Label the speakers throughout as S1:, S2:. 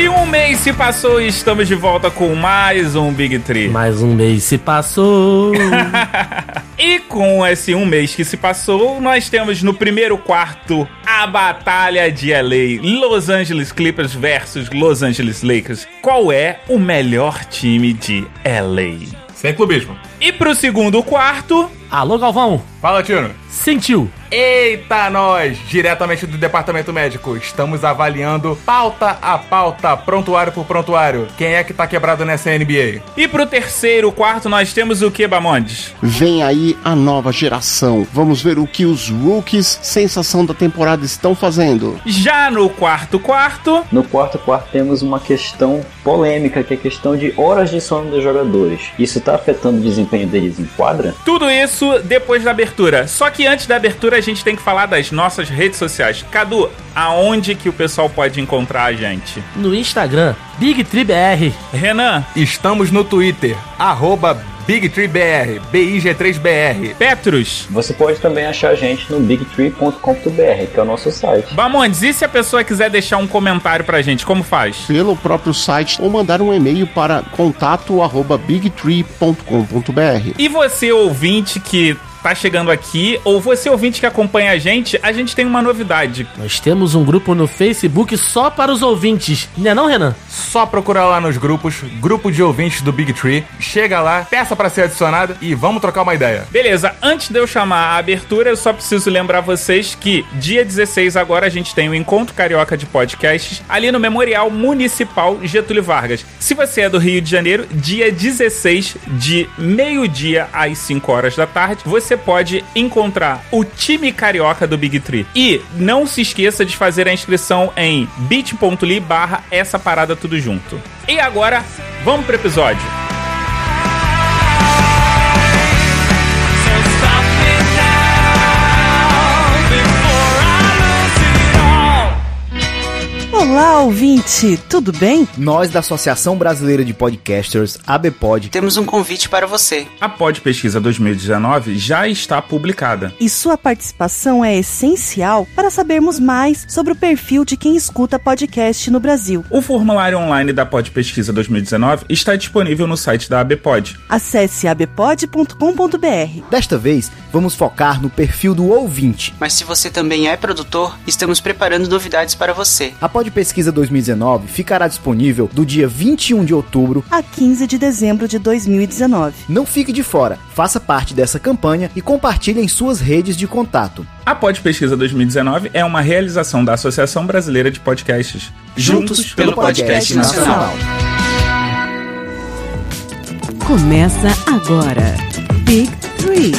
S1: E um mês se passou e estamos de volta com mais um Big Tree.
S2: Mais um mês se passou.
S1: e com esse um mês que se passou, nós temos no primeiro quarto a batalha de LA. Los Angeles Clippers versus Los Angeles Lakers. Qual é o melhor time de LA?
S3: Sem clubismo.
S1: E pro segundo quarto...
S2: Alô, Galvão.
S3: Fala, Tino.
S2: Sentiu.
S3: Eita, nós! Diretamente do departamento médico, estamos avaliando pauta a pauta, prontuário por prontuário. Quem é que tá quebrado nessa NBA?
S1: E pro terceiro quarto, nós temos o que, Bamondes?
S4: Vem aí a nova geração. Vamos ver o que os rookies, sensação da temporada, estão fazendo.
S1: Já no quarto quarto.
S5: No quarto quarto temos uma questão polêmica, que é a questão de horas de sono dos jogadores. Isso tá afetando o desempenho deles em quadra?
S1: Tudo isso depois da abertura. Só que antes da abertura, a gente tem que falar das nossas redes sociais. Cadu, aonde que o pessoal pode encontrar a gente?
S2: No Instagram, BigTreeBR.
S1: Renan?
S3: Estamos no Twitter, arroba BigTreeBR, BIG3BR.
S1: Petros?
S5: Você pode também achar a gente no bigtree.com.br, que é o nosso site.
S1: Bamondes, e se a pessoa quiser deixar um comentário pra gente, como faz?
S4: Pelo próprio site ou mandar um e-mail para contato@bigtree.com.br.
S1: E você, ouvinte que tá chegando aqui, ou você ouvinte que acompanha a gente, a gente tem uma novidade.
S2: Nós temos um grupo no Facebook só para os ouvintes. Não é não, Renan?
S3: Só procurar lá nos grupos, grupo de ouvintes do Big Tree. Chega lá, peça para ser adicionado e vamos trocar uma ideia.
S1: Beleza, antes de eu chamar a abertura, eu só preciso lembrar vocês que dia 16 agora a gente tem o Encontro Carioca de Podcasts ali no Memorial Municipal Getúlio Vargas. Se você é do Rio de Janeiro, dia 16 de meio-dia às 5 horas da tarde, você pode encontrar o time carioca do Big Tree. E não se esqueça de fazer a inscrição em bit.ly barra essa parada tudo junto. E agora, vamos pro episódio.
S6: Olá, ouvinte, tudo bem?
S7: Nós da Associação Brasileira de Podcasters, ABPod,
S8: temos um convite para você.
S1: A Pod Pesquisa 2019 já está publicada.
S6: E sua participação é essencial para sabermos mais sobre o perfil de quem escuta podcast no Brasil.
S1: O formulário online da Pod Pesquisa 2019 está disponível no site da ABPod.
S6: Acesse abpod.com.br.
S7: Desta vez, vamos focar no perfil do ouvinte.
S8: Mas se você também é produtor, estamos preparando novidades para você.
S7: A Pod Pesquisa 2019 ficará disponível do dia 21 de outubro
S6: a 15 de dezembro de 2019.
S7: Não fique de fora, faça parte dessa campanha e compartilhe em suas redes de contato.
S1: A Pod Pesquisa 2019 é uma realização da Associação Brasileira de Podcasts.
S8: Juntos, Juntos pelo, pelo Podcast, podcast Nacional.
S6: Começa agora. Big Three.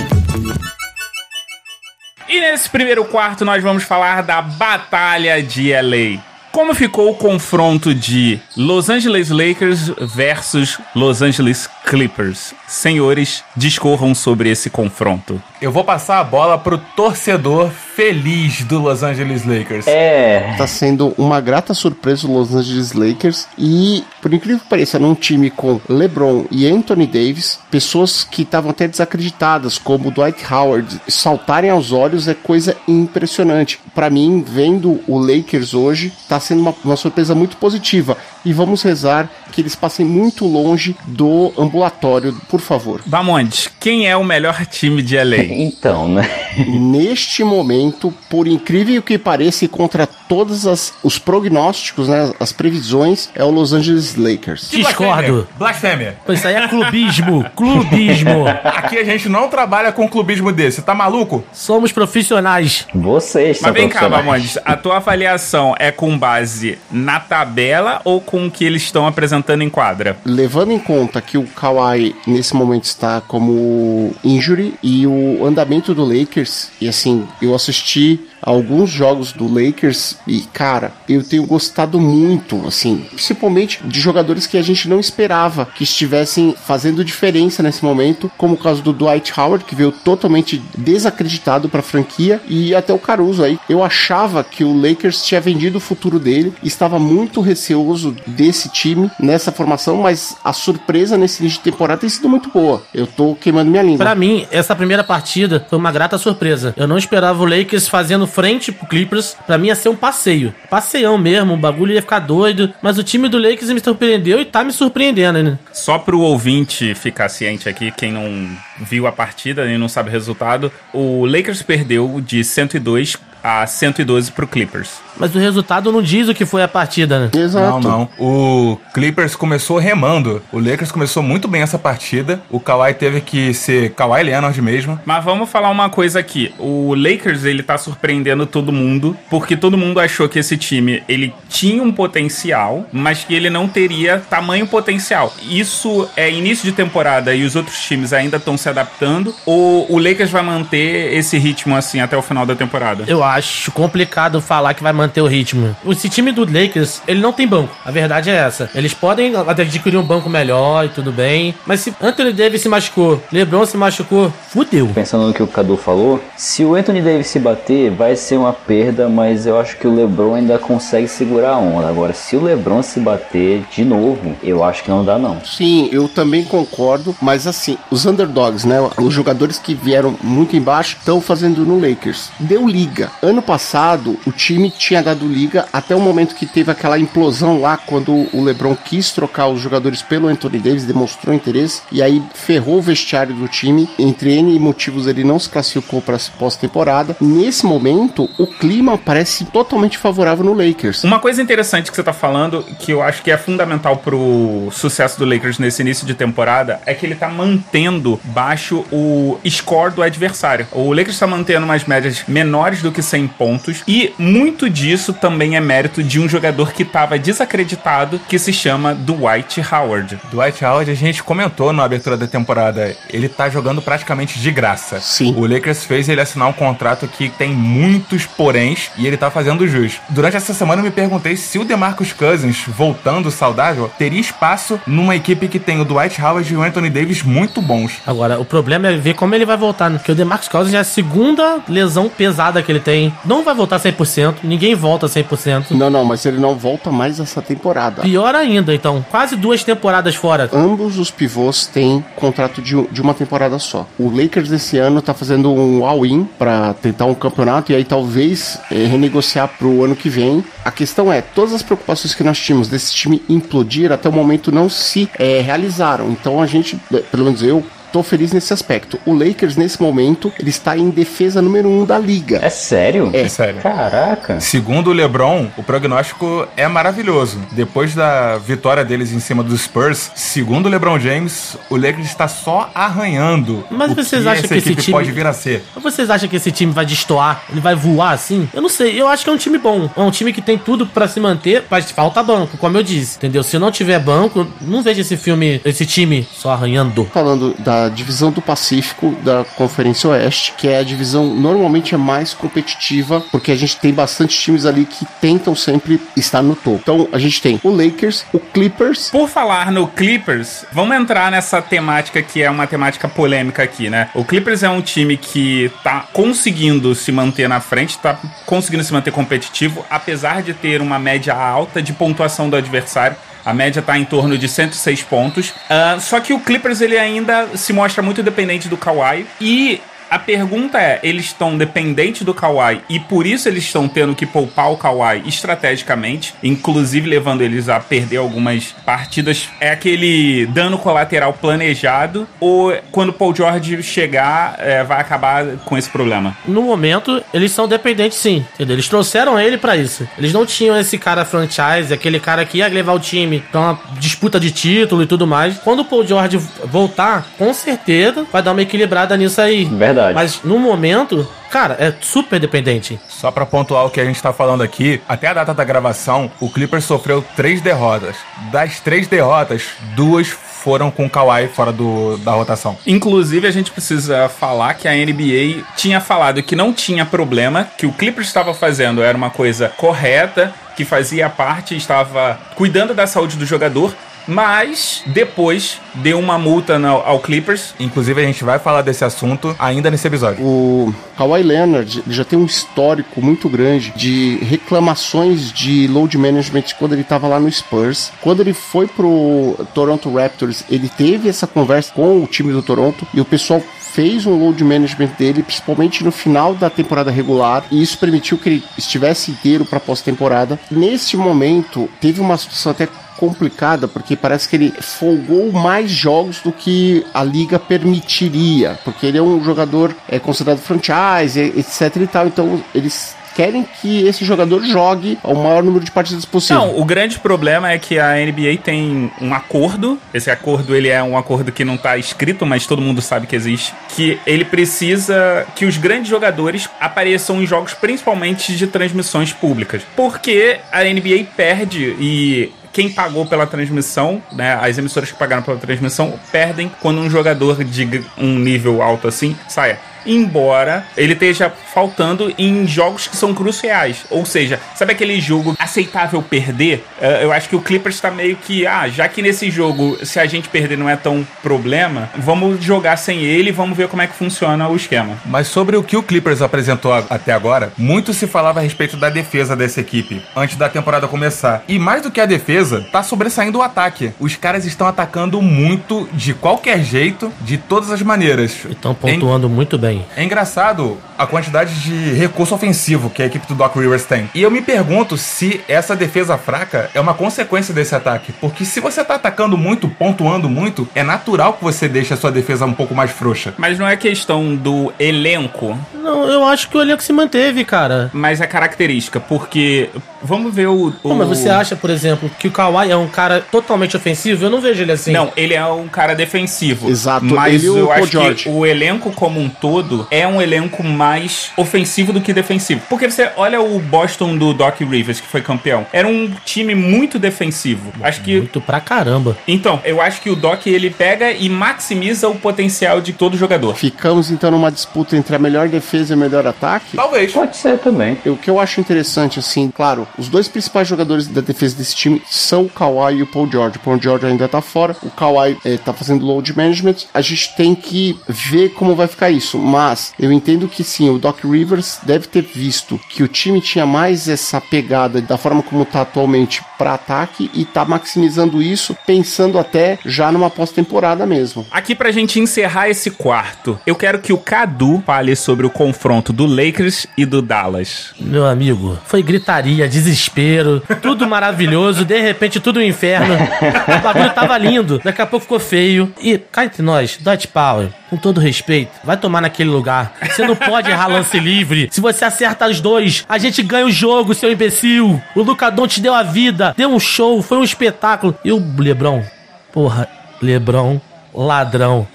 S1: E nesse primeiro quarto nós vamos falar da Batalha de LA. Como ficou o confronto de Los Angeles Lakers versus Los Angeles Clippers? Senhores, discorram sobre esse confronto.
S3: Eu vou passar a bola pro torcedor feliz do Los Angeles Lakers.
S4: É. Tá sendo uma grata surpresa o Los Angeles Lakers e, por incrível que pareça, num time com LeBron e Anthony Davis, pessoas que estavam até desacreditadas, como o Dwight Howard, saltarem aos olhos é coisa impressionante. Para mim, vendo o Lakers hoje, tá sendo uma, uma surpresa muito positiva. E vamos rezar que eles passem muito longe do ambulatório, por favor.
S1: Bamontes, quem é o melhor time de LA?
S5: então, né?
S4: Neste momento, por incrível que pareça, e contra todos os prognósticos, né, as previsões, é o Los Angeles Lakers.
S2: Discordo.
S3: Blasfêmia.
S2: Pois isso aí é clubismo. clubismo.
S3: Aqui a gente não trabalha com clubismo desse. Tá maluco?
S2: Somos profissionais.
S5: Vocês
S1: Mas vem cá, Bamontes, a tua avaliação é com base na tabela ou com o que eles estão apresentando em quadra?
S4: Levando em conta que o Kawhi nesse momento está como injury e o andamento do Lakers, e assim, eu assisti alguns jogos do Lakers e, cara, eu tenho gostado muito, assim, principalmente de jogadores que a gente não esperava que estivessem fazendo diferença nesse momento, como o caso do Dwight Howard, que veio totalmente desacreditado para a franquia, e até o Caruso aí. Eu achava que o Lakers tinha vendido o futuro dele, estava muito receoso desse time nessa formação, mas a surpresa nesse início de temporada tem sido muito boa. Eu tô queimando minha língua.
S2: Para mim, essa primeira partida foi uma grata surpresa. Eu não esperava o Lakers fazendo frente pro Clippers, pra mim ia ser um passeio. Passeião mesmo, o bagulho ia ficar doido. Mas o time do Lakers me surpreendeu e tá me surpreendendo, né?
S1: Só pro ouvinte ficar ciente aqui, quem não viu a partida e não sabe o resultado, o Lakers perdeu de 102 a 112 pro Clippers.
S2: Mas o resultado não diz o que foi a partida, né?
S4: Exato.
S3: Não, não. O Clippers começou remando. O Lakers começou muito bem essa partida. O Kawhi teve que ser Kawhi Leonard mesmo.
S1: Mas vamos falar uma coisa aqui. O Lakers, ele tá surpreendendo todo mundo, porque todo mundo achou que esse time, ele tinha um potencial, mas que ele não teria tamanho potencial. Isso é início de temporada e os outros times ainda estão se adaptando, ou o Lakers vai manter esse ritmo assim até o final da temporada?
S2: Eu acho complicado falar que vai manter o ritmo. Esse time do Lakers, ele não tem banco. A verdade é essa. Eles podem adquirir um banco melhor e tudo bem, mas se Anthony Davis se machucou, LeBron se machucou, fudeu.
S5: Pensando no que o Cadu falou, se o Anthony Davis se bater, vai ser uma perda, mas eu acho que o LeBron ainda consegue segurar a onda. Agora, se o LeBron se bater de novo, eu acho que não dá não.
S4: Sim, eu também concordo, mas assim, os underdogs, né? Os jogadores que vieram muito embaixo estão fazendo no Lakers. Deu liga. Ano passado, o time tinha dado liga até o momento que teve aquela implosão lá quando o LeBron quis trocar os jogadores pelo Anthony Davis, demonstrou interesse e aí ferrou o vestiário do time. Entre N motivos, ele não se classificou para a pós-temporada. Nesse momento, o clima parece totalmente favorável no Lakers.
S1: Uma coisa interessante que você tá falando, que eu acho que é fundamental pro sucesso do Lakers nesse início de temporada, é que ele tá mantendo baixo o score do adversário. O Lakers tá mantendo umas médias menores do que 100 pontos, e muito disso também é mérito de um jogador que tava desacreditado, que se chama Dwight Howard.
S3: Dwight Howard, a gente comentou na abertura da temporada, ele tá jogando praticamente de graça.
S4: Sim.
S3: O Lakers fez ele assinar um contrato que tem muitos poréns e ele tá fazendo jus. Durante essa semana eu me perguntei se o DeMarcus Cousins, voltando saudável, teria espaço numa equipe que tem o Dwight Howard e o Anthony Davis muito bons.
S2: Agora, o problema é ver como ele vai voltar, né? Porque o DeMarcus Cousins é a segunda lesão pesada que ele tem. Não vai voltar 100%, ninguém volta 100%.
S4: Não, não, mas ele não volta mais essa temporada.
S2: Pior ainda, então. Quase duas temporadas fora.
S4: Ambos os pivôs têm contrato de, de uma temporada só. O Lakers esse ano tá fazendo um all-in pra tentar um campeonato e aí talvez eh, renegociar pro ano que vem. A questão é, todas as preocupações que nós tínhamos desse time implodir até o momento não se eh, realizaram. Então a gente, eh, pelo menos eu, tô feliz nesse aspecto. O Lakers nesse momento ele está em defesa número um da liga.
S5: É sério?
S4: É.
S3: sério.
S5: Caraca.
S3: Segundo o LeBron, o prognóstico é maravilhoso. Depois da vitória deles em cima dos Spurs, segundo o LeBron James, o Lakers está só arranhando.
S2: Mas
S3: o
S2: vocês
S3: que
S2: acham
S3: essa
S2: que esse time-
S3: pode vir a ser?
S2: Mas Vocês acham que esse time vai destoar? Ele vai voar assim? Eu não sei. Eu acho que é um time bom. É um time que tem tudo pra se manter, mas falta banco, como eu disse. Entendeu? Se não tiver banco, não vejo esse filme, esse time só arranhando.
S4: Falando da divisão do Pacífico da Conferência Oeste, que é a divisão normalmente é mais competitiva, porque a gente tem bastante times ali que tentam sempre estar no topo. Então a gente tem o Lakers, o Clippers,
S1: Por falar no Clippers, vamos entrar nessa temática que é uma temática polêmica aqui, né? O Clippers é um time que tá conseguindo se manter na frente, tá conseguindo se manter competitivo, apesar de ter uma média alta de pontuação do adversário. A média tá em torno de 106 pontos. Ah, só que o Clippers ele ainda se mostra muito dependente do Kawhi. E a pergunta é: eles estão dependentes do Kawhi e por isso eles estão tendo que poupar o Kawhi estrategicamente, inclusive levando eles a perder algumas partidas? É aquele dano colateral planejado? Ou quando o Paul George chegar, é, vai acabar com esse problema?
S2: No momento, eles são dependentes sim, entendeu? Eles trouxeram ele pra isso. Eles não tinham esse cara franchise, aquele cara que ia levar o time pra uma disputa de título e tudo mais. Quando o Paul George voltar, com certeza vai dar uma equilibrada nisso aí.
S5: Verdade.
S2: Mas no momento, cara, é super dependente.
S3: Só pra pontuar o que a gente tá falando aqui, até a data da gravação, o Clippers sofreu três derrotas. Das três derrotas, duas foram com o Kawhi fora do, da rotação.
S1: Inclusive, a gente precisa falar que a NBA tinha falado que não tinha problema, que o Clippers estava fazendo era uma coisa correta, que fazia parte, estava cuidando da saúde do jogador, mas depois deu uma multa ao Clippers.
S3: Inclusive, a gente vai falar desse assunto ainda nesse episódio.
S4: O Kawhi Leonard já tem um histórico muito grande de reclamações de load management quando ele estava lá no Spurs. Quando ele foi pro Toronto Raptors, ele teve essa conversa com o time do Toronto e o pessoal fez um load management dele, principalmente no final da temporada regular, e isso permitiu que ele estivesse inteiro para pós-temporada. Neste momento, teve uma situação até complicada, porque parece que ele folgou mais jogos do que a liga permitiria, porque ele é um jogador é considerado franchise, etc e tal, então eles querem que esse jogador jogue o maior número de partidas possível.
S1: Não, o grande problema é que a NBA tem um acordo. Esse acordo ele é um acordo que não está escrito, mas todo mundo sabe que existe. Que ele precisa que os grandes jogadores apareçam em jogos, principalmente de transmissões públicas. Porque a NBA perde e quem pagou pela transmissão, né, as emissoras que pagaram pela transmissão, perdem quando um jogador de um nível alto assim saia embora ele esteja faltando em jogos que são cruciais. Ou seja, sabe aquele jogo aceitável perder? Uh, eu acho que o Clippers está meio que, ah, já que nesse jogo, se a gente perder não é tão problema, vamos jogar sem ele e vamos ver como é que funciona o esquema.
S3: Mas sobre o que o Clippers apresentou até agora, muito se falava a respeito da defesa dessa equipe antes da temporada começar. E mais do que a defesa, tá sobressaindo o ataque. Os caras estão atacando muito de qualquer jeito, de todas as maneiras.
S2: Estão pontuando em... muito bem.
S3: É engraçado a quantidade de recurso ofensivo que a equipe do Doc Rivers tem. E eu me pergunto se essa defesa fraca é uma consequência desse ataque. Porque se você tá atacando muito, pontuando muito, é natural que você deixe a sua defesa um pouco mais frouxa.
S1: Mas não é questão do elenco.
S2: Não, eu acho que o elenco se manteve, cara.
S1: Mas é característica, porque vamos ver o. o...
S2: mas você acha, por exemplo, que o Kawhi é um cara totalmente ofensivo? Eu não vejo ele assim.
S1: Não, ele é um cara defensivo.
S4: Exato.
S1: Mas
S4: ele
S1: eu acho George. que o elenco como um todo é um elenco mais ofensivo do que defensivo. Porque você olha o Boston do Doc Rivers, que foi campeão. Era um time muito defensivo. Acho que.
S2: Muito pra caramba.
S1: Então, eu acho que o Doc ele pega e maximiza o potencial de todo jogador.
S4: Ficamos então numa disputa entre a melhor defesa e o melhor ataque?
S5: Talvez. Pode ser também.
S4: O que eu acho interessante, assim, claro, os dois principais jogadores da defesa desse time são o Kawhi e o Paul George. O Paul George ainda tá fora, o Kawhi é, tá fazendo load management. A gente tem que ver como vai ficar isso. Mas eu entendo que sim, o Doc Rivers deve ter visto que o time tinha mais essa pegada da forma como tá atualmente para ataque e tá maximizando isso, pensando até já numa pós-temporada mesmo.
S1: Aqui pra gente encerrar esse quarto, eu quero que o Cadu fale sobre o confronto do Lakers e do Dallas.
S2: Meu amigo, foi gritaria, desespero, tudo maravilhoso, de repente tudo um inferno. O bagulho tava lindo, daqui a pouco ficou feio. E cá entre nós, Dutch Power, com todo respeito, vai tomar naquele lugar. Você não pode errar lance livre. Se você acerta os dois, a gente ganha o jogo, seu imbecil. O Lucadão te deu a vida, deu um show, foi um espetáculo. E o Lebron? Porra, Lebron, ladrão.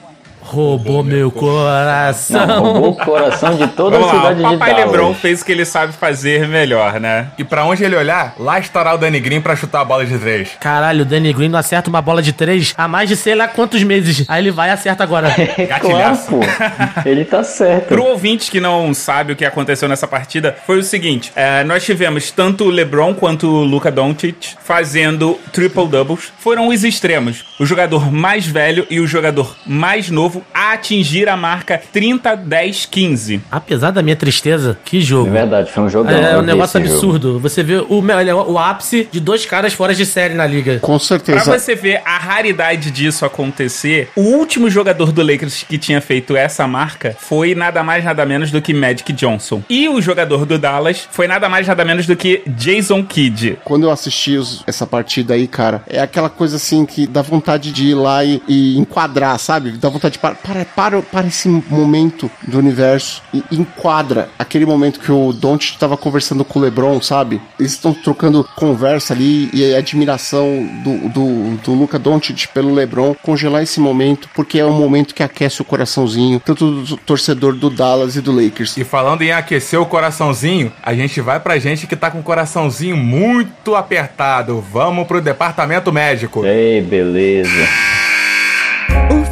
S2: Roubou meu coração.
S5: Não, roubou o coração de toda Vamos a cidade lá, o
S1: Papai Lebron fez o que ele sabe fazer melhor, né?
S3: E pra onde ele olhar, lá estará o Danny Green pra chutar a bola de três.
S2: Caralho, o Danny Green não acerta uma bola de três há mais de sei lá quantos meses. Aí ele vai e acerta agora.
S5: claro, pô. Ele tá certo.
S1: Pro ouvinte que não sabe o que aconteceu nessa partida, foi o seguinte: é, nós tivemos tanto o LeBron quanto o Luka Doncic fazendo triple doubles. Foram os extremos. O jogador mais velho e o jogador mais novo novo a atingir a marca 30, 10, 15.
S2: Apesar da minha tristeza, que jogo.
S5: É verdade, foi um jogo.
S2: É, um negócio absurdo. Jogo. Você vê o, o ápice de dois caras fora de série na liga.
S4: Com certeza.
S1: Pra você ver a raridade disso acontecer, o último jogador do Lakers que tinha feito essa marca foi nada mais nada menos do que Magic Johnson. E o jogador do Dallas foi nada mais nada menos do que Jason Kidd.
S4: Quando eu assisti os, essa partida aí, cara, é aquela coisa assim que dá vontade de ir lá e, e enquadrar, sabe? Dá vontade de para, para, para, para esse momento do universo e enquadra aquele momento que o Don't estava conversando com o LeBron, sabe? Eles estão trocando conversa ali e a admiração do, do, do Luca Doncic pelo LeBron congelar esse momento porque é um momento que aquece o coraçãozinho tanto do torcedor do Dallas e do Lakers.
S3: E falando em aquecer o coraçãozinho, a gente vai pra gente que tá com o coraçãozinho muito apertado. Vamos pro departamento médico.
S5: Ei, beleza.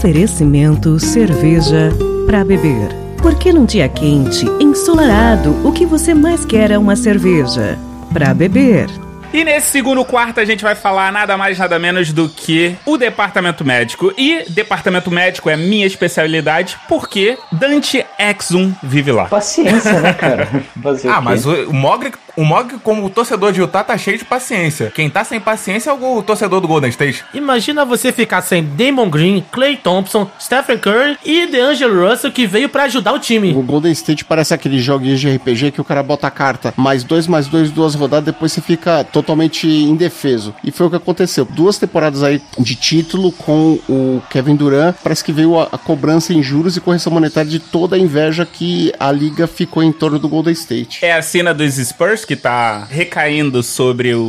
S9: Oferecimento cerveja para beber. Porque num dia quente, ensolarado, o que você mais quer é uma cerveja para beber.
S1: E nesse segundo quarto a gente vai falar nada mais, nada menos do que o departamento médico. E departamento médico é minha especialidade porque Dante Exum vive lá.
S5: Paciência, né, cara? Fazer
S3: Ah, mas o, o Mogli, o Mogli, como torcedor de Utah, tá cheio de paciência. Quem tá sem paciência é o, torcedor do Golden State.
S2: Imagina você ficar sem Damon Green, Clay Thompson, Stephen Curry e DeAngelo Russell que veio pra ajudar o time.
S4: O Golden State parece aquele joguinho de RPG que o cara bota a carta mais dois, mais dois, duas rodadas, depois você fica totalmente indefeso. E foi o que aconteceu. Duas temporadas aí de título com o Kevin Durant, parece que veio a, a cobrança em juros e correção monetária de toda a inveja que a liga ficou em torno do Golden State.
S1: É a cena dos Spurs que tá recaindo sobre o,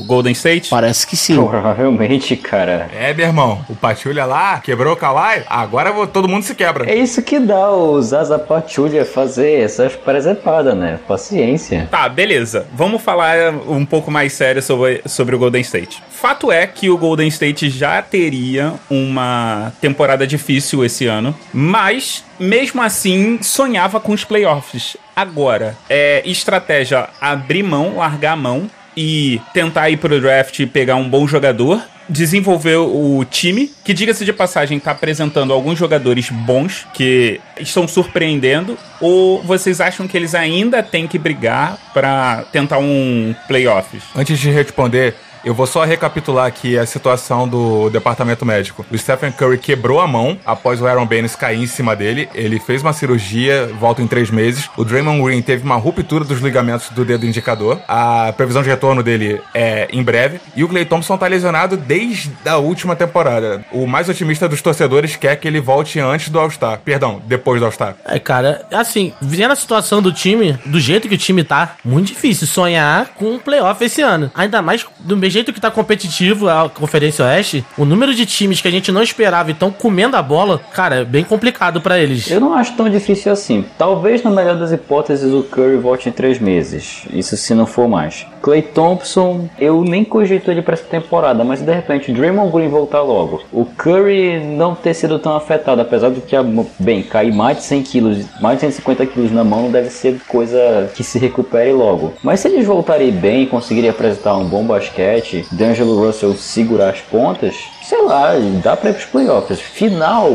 S1: o Golden State?
S4: Parece que sim.
S5: Provavelmente, cara.
S3: É, meu irmão, o Patulha lá quebrou o Kawhi, agora vou- todo mundo se quebra.
S5: É isso que dá o Zaza Pachulia fazer essas presepadas, né? Paciência.
S1: Tá, beleza. Vamos falar um pouco mais sério sobre, sobre o Golden State. Fato é que o Golden State já teria uma temporada difícil esse ano, mas mesmo assim sonhava com os playoffs. Agora, é estratégia abrir mão, largar a mão e tentar ir pro draft e pegar um bom jogador. Desenvolver o time, que diga-se de passagem, tá apresentando alguns jogadores bons que estão surpreendendo, ou vocês acham que eles ainda têm que brigar pra tentar um playoffs?
S3: Antes de responder, eu vou só recapitular aqui a situação do departamento médico. O Stephen Curry quebrou a mão após o Aaron Baines cair em cima dele. Ele fez uma cirurgia, volta em três meses. O Draymond Green teve uma ruptura dos ligamentos do dedo indicador. A previsão de retorno dele é em breve. E o Clay Thompson tá lesionado desde a última temporada. O mais otimista dos torcedores quer que ele volte antes do All-Star. Perdão, depois do All-Star.
S2: É, cara, assim, vendo a situação do time, do jeito que o time tá, muito difícil sonhar com um playoff esse ano. Ainda mais do mesmo jeito que tá competitivo a Conferência Oeste, o número de times que a gente não esperava e estão comendo a bola, cara, é bem complicado pra eles.
S5: Eu não acho tão difícil assim. Talvez, na melhor das hipóteses, o Curry volte em três meses. Isso se não for mais. Clay Thompson, eu nem cogito ele pra essa temporada, mas de repente o Draymond Green voltar logo. O Curry não ter sido tão afetado, apesar do que, bem, cair mais de 100 quilos, mais de 150 quilos na mão não deve ser coisa que se recupere logo. Mas se eles voltarem bem e conseguirem apresentar um bom basquete, D'Angelo Russell segurar as pontas, sei lá, dá pra ir pros playoffs. Final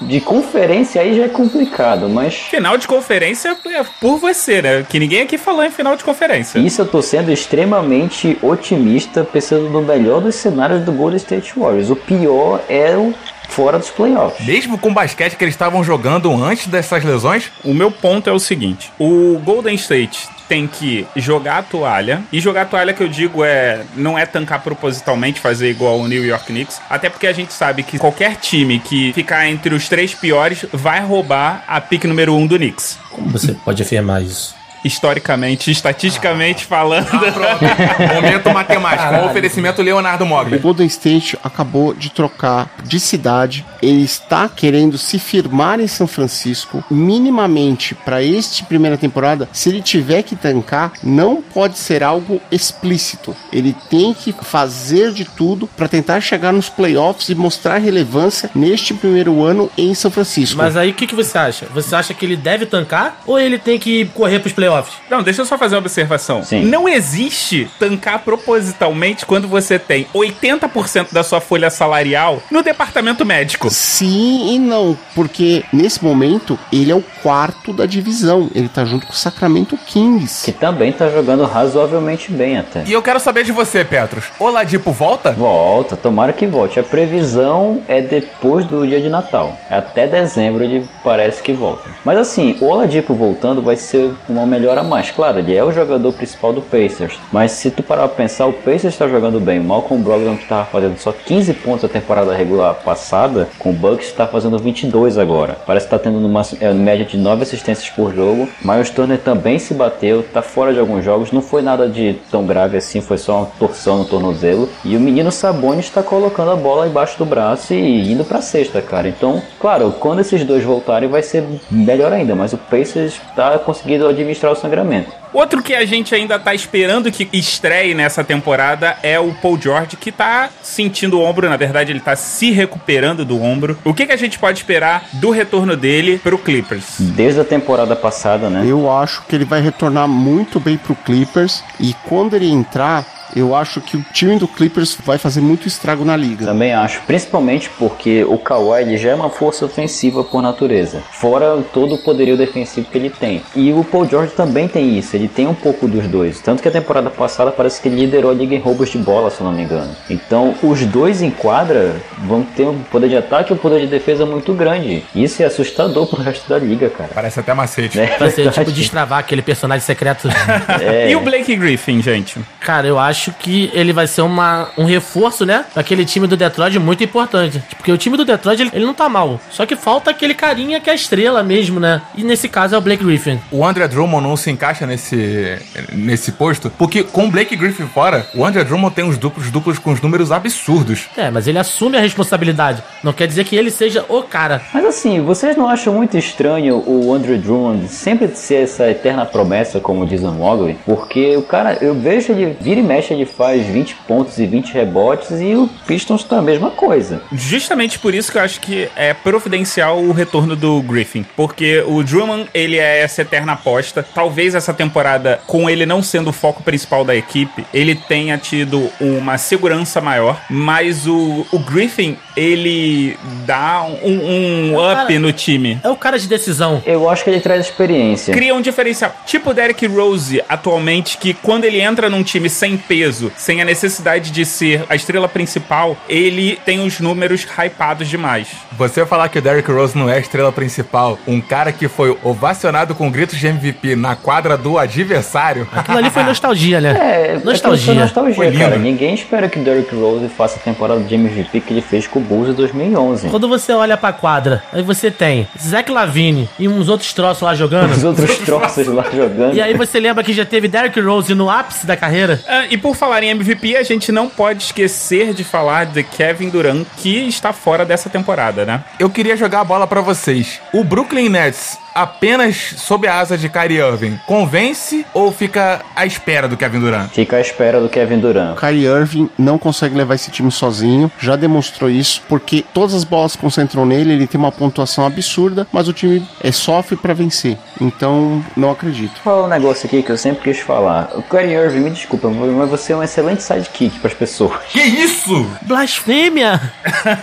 S5: de conferência aí já é complicado, mas
S1: Final de conferência é por você, né? Que ninguém aqui falou em final de conferência.
S5: isso eu tô sendo extremamente otimista, pensando no melhor dos cenários do Golden State Warriors. O pior é o fora dos playoffs.
S3: Mesmo com o basquete que eles estavam jogando antes dessas lesões,
S1: O meu ponto é o seguinte: o Golden State tem que jogar a toalha. E jogar a toalha que eu digo é não é tancar propositalmente, fazer igual o New York Knicks. Até porque a gente sabe que qualquer time que ficar entre os três piores vai roubar a pick número um do Knicks.
S2: Como você pode afirmar isso?
S1: Historicamente, estatisticamente falando.
S3: momento matemático, um oferecimento Leonardo
S4: O
S3: Mogli.
S4: Golden State acabou de trocar de cidade. Ele está querendo se firmar em São Francisco minimamente para este primeira temporada. Se ele tiver que tancar, não pode ser algo explícito. Ele tem que fazer de tudo para tentar chegar nos playoffs e mostrar relevância neste primeiro ano em São Francisco.
S2: Mas aí o que, que você acha? Você acha que ele deve tancar ou ele tem que correr pros playoffs?
S1: Não, deixa eu só fazer uma observação.
S5: Sim.
S1: Não existe tancar propositalmente quando você tem 80% da sua folha salarial no departamento médico.
S4: Sim e não, porque nesse momento ele é o quarto da divisão. Ele tá junto com o Sacramento Kings.
S5: Que também tá jogando razoavelmente bem até.
S3: E eu quero saber de você, Petros. Oladipo volta?
S5: Volta, tomara que volte. A previsão é depois do dia de Natal. Até dezembro ele parece que volta. Mas assim, o Oladipo voltando vai ser uma melhora mais. Claro, ele é o jogador principal do Pacers. Mas se tu parar pra pensar, o Pacers está jogando bem. O Malcolm Brogdon que tava fazendo só 15 pontos na temporada regular passada, com o Bucks está fazendo 22 agora. Parece que tá tendo uma é, média de 9 assistências por jogo. Miles Turner também se bateu, tá fora de alguns jogos. Não foi nada de tão grave assim, foi só uma torção no tornozelo. E o menino Sabonis está colocando a bola embaixo do braço e indo pra cesta, cara. Então, claro, quando esses dois voltarem vai ser melhor ainda. Mas o Pacers tá conseguindo administrar o sangramento.
S1: Outro que a gente ainda tá esperando que estreie nessa temporada é o Paul George, que tá sentindo o ombro, na verdade ele tá se recuperando do ombro. O que, que a gente pode esperar do retorno dele pro Clippers?
S5: Desde a temporada passada, né?
S4: Eu acho que ele vai retornar muito bem pro Clippers e quando ele entrar, Eu acho que o time do Clippers vai fazer muito estrago na liga.
S5: Também acho, principalmente porque o Kawhi ele já é uma força ofensiva por natureza, fora todo o poderio defensivo que ele tem. E o Paul George também tem isso, ele tem um pouco dos dois. Tanto que a temporada passada parece que ele liderou a liga em roubos de bola, se eu não me engano. Então, os dois em quadra vão ter um poder de ataque e um poder de defesa muito grande. Isso é assustador pro resto da liga, cara.
S3: Parece até macete.
S5: É verdade.
S2: tipo destravar aquele personagem secreto.
S5: É.
S1: E o Blake Griffin, gente?
S2: Cara, eu acho que ele vai ser uma, um reforço, né? Daquele time do Detroit muito importante. Porque o time do Detroit, ele, ele não tá mal. Só que falta aquele carinha que é a estrela mesmo, né? E nesse caso é o Blake Griffin.
S3: O André Drummond não se encaixa nesse, nesse posto, porque com o Blake Griffin fora, o André Drummond tem uns duplos duplos com os números absurdos.
S2: É, mas ele assume a responsabilidade. Não quer dizer que ele seja o cara.
S5: Mas assim, vocês não acham muito estranho o Andrew Drummond sempre ser essa eterna promessa, como diz o Mogli? Porque o cara, eu vejo ele vira e mexe, ele faz 20 pontos e 20 rebotes e o Pistons tá a mesma coisa.
S1: Justamente por isso que eu acho que é providencial o retorno do Griffin. Porque o Drummond, ele é essa eterna aposta. Talvez essa temporada, com ele não sendo o foco principal da equipe, ele tenha tido uma segurança maior. Mas o, o Griffin, ele dá um, um up
S2: Cara,
S1: no time.
S2: É o cara de decisão.
S5: Eu acho que ele traz experiência.
S1: Cria um diferencial. Tipo o Derrick Rose, atualmente, que quando ele entra num time sem peso, sem a necessidade de ser a estrela principal, ele tem os números hypados demais.
S3: Você falar que o Derrick Rose não é a estrela principal, um cara que foi ovacionado com gritos de MVP na quadra do adversário.
S2: Aquilo ali foi nostalgia, né?
S5: É, aquilo foi
S2: nostalgia.
S5: nostalgia,
S3: Foi lindo.
S5: cara. Ninguém espera que o Derrick Rose faça a temporada de MVP que ele fez com o Bulls em 2011.
S2: Quando você olha pra quadra, aí você tem Zach Lavine e uns outros troços lá jogando.
S5: Os outros troços lá jogando.
S2: E aí você lembra que já teve Derrick Rose no ápice da carreira?
S1: Ah, e por falar em MVP, a gente não pode esquecer de falar de Kevin Durant, que está fora dessa temporada, né?
S3: Eu queria jogar a bola pra vocês. O Brooklyn Nets apenas sob a asa de Kyrie Irving convence ou fica à espera do Kevin Durant?
S5: Fica à espera do Kevin Durant.
S4: Kyrie Irving não consegue levar esse time sozinho, já demonstrou isso, porque todas as bolas se concentram nele, ele tem uma pontuação absurda, mas o time é, sofre pra vencer. Então, não acredito.
S5: Vou falar um negócio aqui que eu sempre quis falar. O Kyrie Irving, me desculpa, mas você é um excelente sidekick pras pessoas.
S3: Que isso?
S2: Blasfêmia!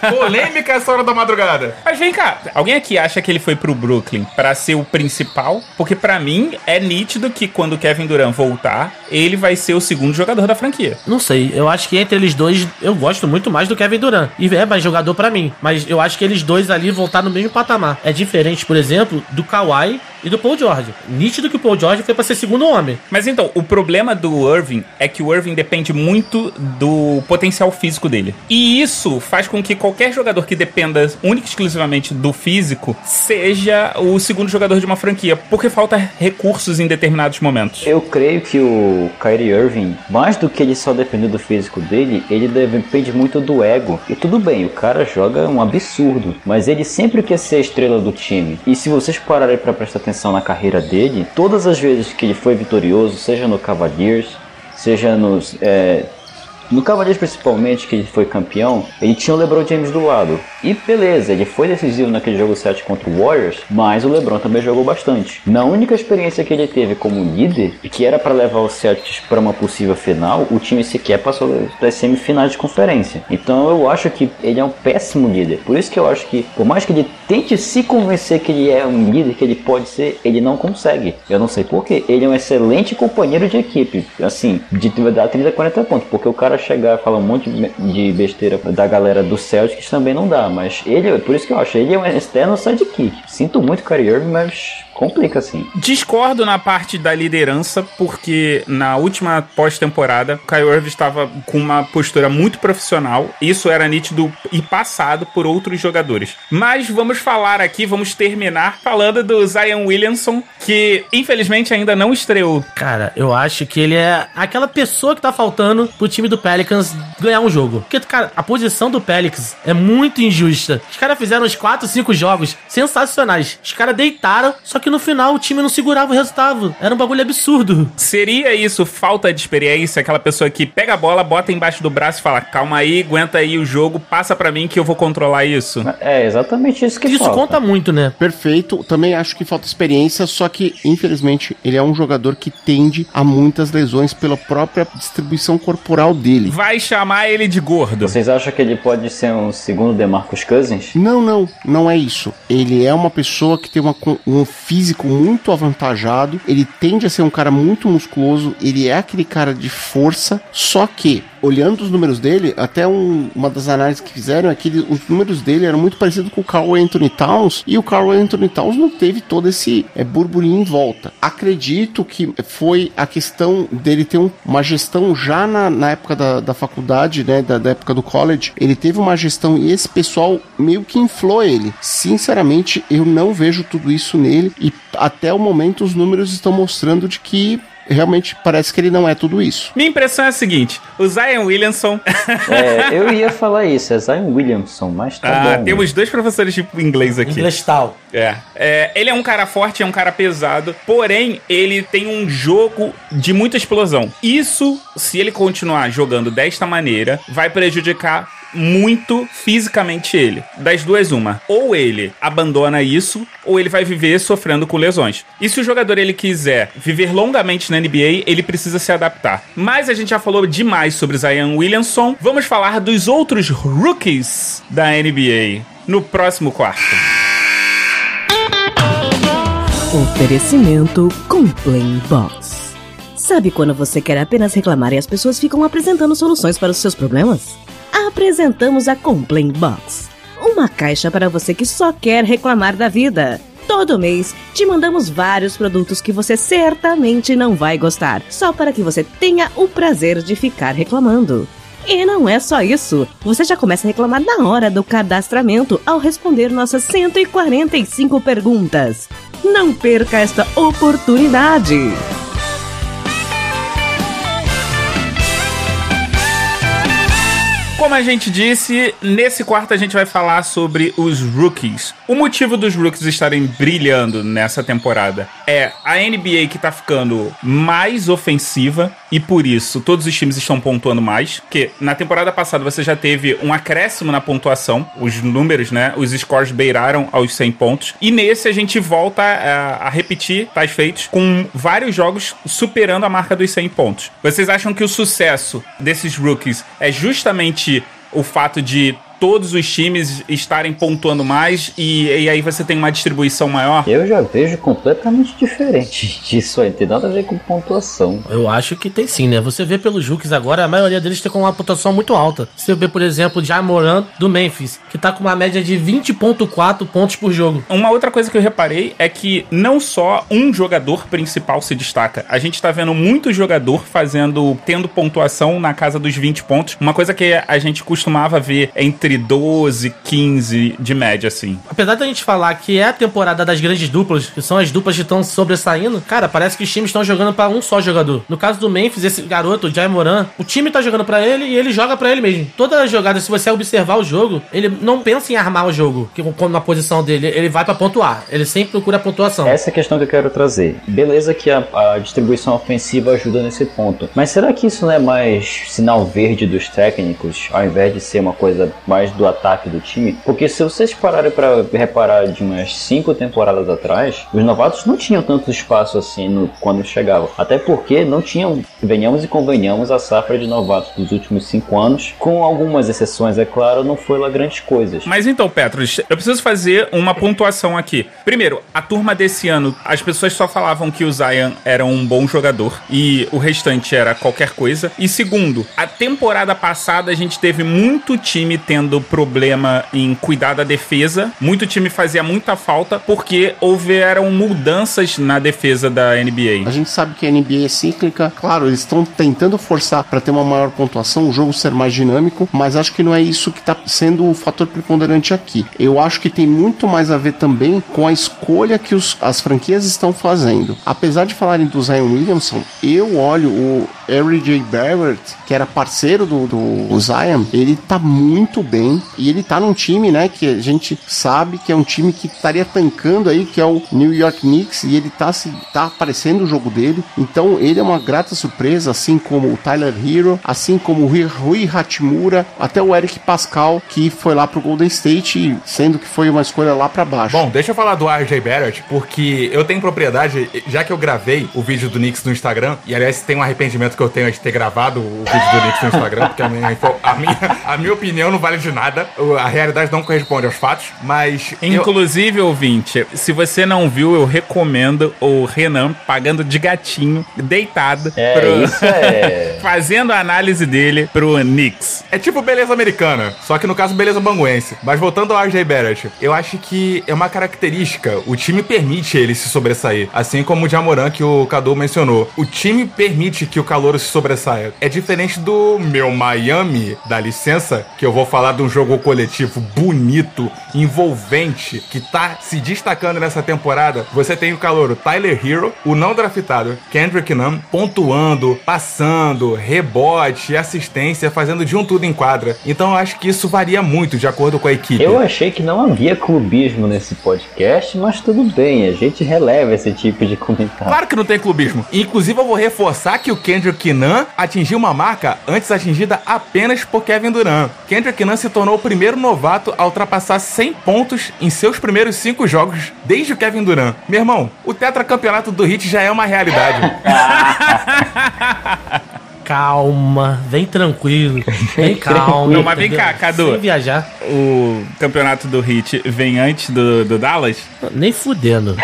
S3: Polêmica essa hora da madrugada.
S1: Mas vem cá, alguém aqui acha que ele foi pro Brooklyn pra ser o principal? Porque pra mim é nítido que quando o Kevin Durant voltar, ele vai ser o segundo jogador da franquia.
S2: Não sei, eu acho que entre eles dois eu gosto muito mais do Kevin Durant. E é mais jogador pra mim. Mas eu acho que eles dois ali vão estar no mesmo patamar. É diferente, por exemplo, do Kawhi e do Paul George. Nítido que o Paul George foi pra ser segundo homem.
S1: Mas então, o problema do Irving é que o Irving depende muito do potencial físico dele. E isso faz com que qualquer jogador que dependa única e exclusivamente do físico seja o segundo jogador de uma franquia, porque falta recursos em determinados momentos.
S5: Eu creio que o Kyrie Irving, mais do que ele só depender do físico dele, ele depende muito do ego. E tudo bem, o cara joga um absurdo, mas ele sempre quer ser a estrela do time. E se vocês pararem para prestar atenção na carreira dele, todas as vezes que ele foi vitorioso, seja no Cavaliers, seja nos é, no Cavaliers principalmente, que ele foi campeão, ele tinha o LeBron James do lado. E beleza, ele foi decisivo naquele jogo 7 contra o Warriors, mas o LeBron também jogou bastante. Na única experiência que ele teve como líder, que era para levar o Celtics para uma possível final, o time sequer passou das semifinais de conferência. Então eu acho que ele é um péssimo líder. Por isso que eu acho que, por mais que ele tente se convencer que ele é um líder, que ele pode ser, ele não consegue. Eu não sei porquê. Ele é um excelente companheiro de equipe, assim, de dar 30, 40 pontos, porque o cara chegar e falar um monte de besteira da galera do Celtics também não dá, mas ele, por isso que eu acho, ele é um externo sidekick. Sinto muito Kyrie Irving, mas complica assim.
S1: Discordo na parte da liderança, porque na última pós-temporada, o Kyle Irving estava com uma postura muito profissional. Isso era nítido e passado por outros jogadores. Mas vamos falar aqui, vamos terminar falando do Zion Williamson, que infelizmente ainda não estreou.
S2: Cara, eu acho que ele é aquela pessoa que tá faltando pro time do Pelicans ganhar um jogo. Porque, cara, a posição do Pelicans é muito injusta. Os caras fizeram uns 4, 5 jogos sensacionais. Os caras deitaram, só que que no final o time não segurava o resultado. Era um bagulho absurdo.
S1: Seria isso falta de experiência? Aquela pessoa que pega a bola, bota embaixo do braço e fala: calma aí, aguenta aí o jogo, passa pra mim que eu vou controlar isso.
S5: É exatamente isso que
S2: Isso
S5: falta.
S2: conta muito, né?
S4: Perfeito. Também acho que falta experiência, só que, infelizmente, ele é um jogador que tende a muitas lesões pela própria distribuição corporal dele.
S1: Vai chamar ele de gordo.
S5: Vocês acham que ele pode ser um segundo DeMarcus Cousins?
S4: Não, não, não é isso. Ele é uma pessoa que tem uma um físico muito avantajado, ele tende a ser um cara muito musculoso, ele é aquele cara de força, só que, olhando os números dele, até um- uma das análises que fizeram é que ele- os números dele eram muito parecidos com o Carl Anthony Towns, e o Carl Anthony Towns não teve todo esse é, burburinho em volta. Acredito que foi a questão dele ter um- uma gestão já na, na época da, da faculdade, né, da, da época do college, ele teve uma gestão e esse pessoal meio que inflou ele. Sinceramente, eu não vejo tudo isso nele e até o momento os números estão mostrando de que realmente parece que ele não é tudo isso.
S1: Minha impressão é a seguinte: o Zion Williamson.
S5: É, eu ia falar isso, é Zion Williamson, mas tá
S1: Ah,
S5: bom.
S1: temos dois professores de inglês aqui.
S2: Inglês tal.
S1: É. É, Ele é um cara forte, é um cara pesado, porém, ele tem um jogo de muita explosão. Isso, se ele continuar jogando desta maneira, vai prejudicar muito fisicamente ele. Das duas, uma. Ou ele abandona isso, ou ele vai viver sofrendo com lesões. E se o jogador ele quiser viver longamente na NBA, ele precisa se adaptar. Mas a gente já falou demais sobre Zion Williamson. Vamos falar dos outros rookies da NBA no próximo quarto.
S10: Oferecimento Complain Box. Sabe quando você quer apenas reclamar e as pessoas ficam apresentando soluções para os seus problemas? Apresentamos a Complain Box. Uma caixa para você que só quer reclamar da vida. Todo mês te mandamos vários produtos que você certamente não vai gostar, só para que você tenha o prazer de ficar reclamando. E não é só isso. Você já começa a reclamar na hora do cadastramento ao responder nossas 145 perguntas. Não perca esta oportunidade!
S1: Como a gente disse, nesse quarto a gente vai falar sobre os rookies. O motivo dos rookies estarem brilhando nessa temporada é a NBA que tá ficando mais ofensiva e por isso todos os times estão pontuando mais. Porque na temporada passada você já teve um acréscimo na pontuação, os números, né? Os scores beiraram aos 100 pontos. E nesse a gente volta a, a repetir tais feitos com vários jogos superando a marca dos 100 pontos. Vocês acham que o sucesso desses rookies é justamente o fato de todos os times estarem pontuando mais e, e aí você tem uma distribuição maior?
S5: Eu já vejo completamente diferente disso aí, tem nada a ver com pontuação.
S2: Eu acho que tem sim, né? Você vê pelos rookies agora, a maioria deles tem com uma pontuação muito alta. Você vê, por exemplo, o Jamoran do Memphis, que tá com uma média de 20.4 pontos por jogo.
S1: Uma outra coisa que eu reparei é que não só um jogador principal se destaca. A gente tá vendo muito jogador fazendo, tendo pontuação na casa dos 20 pontos. Uma coisa que a gente costumava ver entre 12, 15 de média, assim.
S2: Apesar da gente falar que é a temporada das grandes duplas, que são as duplas que estão sobressaindo, cara, parece que os times estão jogando pra um só jogador. No caso do Memphis, esse garoto, o Jai Moran, o time tá jogando pra ele e ele joga pra ele mesmo. Toda a jogada, se você observar o jogo, ele não pensa em armar o jogo, que na posição dele, ele vai pra pontuar. Ele sempre procura a pontuação.
S5: Essa é a questão que eu quero trazer. Beleza que a, a distribuição ofensiva ajuda nesse ponto, mas será que isso não é mais sinal verde dos técnicos, ao invés de ser uma coisa mais do ataque do time? Porque se vocês pararem para reparar de umas cinco temporadas atrás, os novatos não tinham tanto espaço assim no, quando chegavam. Até porque não tinham, venhamos e convenhamos, a safra de novatos dos últimos cinco anos, com algumas exceções, é claro, não foi lá grandes coisas.
S1: Mas então, Petros, eu preciso fazer uma pontuação aqui. Primeiro, a turma desse ano, as pessoas só falavam que o Zion era um bom jogador e o restante era qualquer coisa. E segundo, a temporada passada a gente teve muito time tendo problema em cuidar da defesa. Muito time fazia muita falta porque houveram mudanças na defesa da NBA.
S4: A gente sabe que a NBA é cíclica. Claro, eles estão tentando forçar para ter uma maior pontuação, o jogo ser mais dinâmico, mas acho que não é isso que está sendo o fator preponderante aqui. Eu acho que tem muito mais a ver também com a escolha que os, as franquias estão fazendo. Apesar de falarem do Zion Williamson, eu olho o, R.J. Barrett, que era parceiro do, do Zion, ele tá muito bem e ele tá num time, né, que a gente sabe que é um time que estaria tancando aí, que é o New York Knicks, e ele tá, se, tá aparecendo o jogo dele. Então ele é uma grata surpresa, assim como o Tyler Hero, assim como o Rui, Rui Hachimura, até o Eric Pascal, que foi lá pro Golden State, sendo que foi uma escolha lá para baixo.
S3: Bom, deixa eu falar do RJ Barrett, porque eu tenho propriedade, já que eu gravei o vídeo do Knicks no Instagram, e aliás tem um arrependimento que eu tenho de ter gravado o vídeo do Knicks no Instagram, porque a minha, a minha, a minha opinião não vale de nada, a realidade não corresponde aos fatos, mas... eu-
S1: Inclusive, ouvinte, se você não viu, eu recomendo o Renan pagando de gatinho, deitado,
S5: É, isso é-
S1: fazendo a análise dele pro Knicks.
S3: É tipo beleza americana, só que no caso beleza banguense. Mas voltando ao RJ Barrett, eu acho que é uma característica, o time permite ele se sobressair, assim como o Jamoran que o Cadu mencionou. O time permite que o calouro se sobressaia. É diferente do meu Miami, dá licença, que eu vou falar de um jogo coletivo bonito, envolvente, que tá se destacando nessa temporada. Você tem o calouro Tyler Hero, o não draftado Kendrick Nunn, pontuando, passando, rebote, assistência, fazendo de um tudo em quadra. Então eu acho que isso varia muito de acordo com a equipe.
S5: Eu achei que não havia clubismo nesse podcast, mas tudo bem, a gente releva esse tipo de comentário.
S3: Claro que não tem clubismo. Inclusive, eu vou reforçar que o Kendrick Nunn atingiu uma marca antes atingida apenas por Kevin Durant. Kendrick Nunn se tornou o primeiro novato a ultrapassar 100 pontos em seus primeiros cinco jogos desde o Kevin Durant. Meu irmão, o tetracampeonato do Hit já é uma realidade.
S2: Calma, vem tranquilo. Vem calma.
S1: Não, mas vem
S2: entendeu?
S1: cá, Cadu.
S2: Sem viajar.
S1: O campeonato do Hit vem antes do, do Dallas?
S2: Nem fudendo.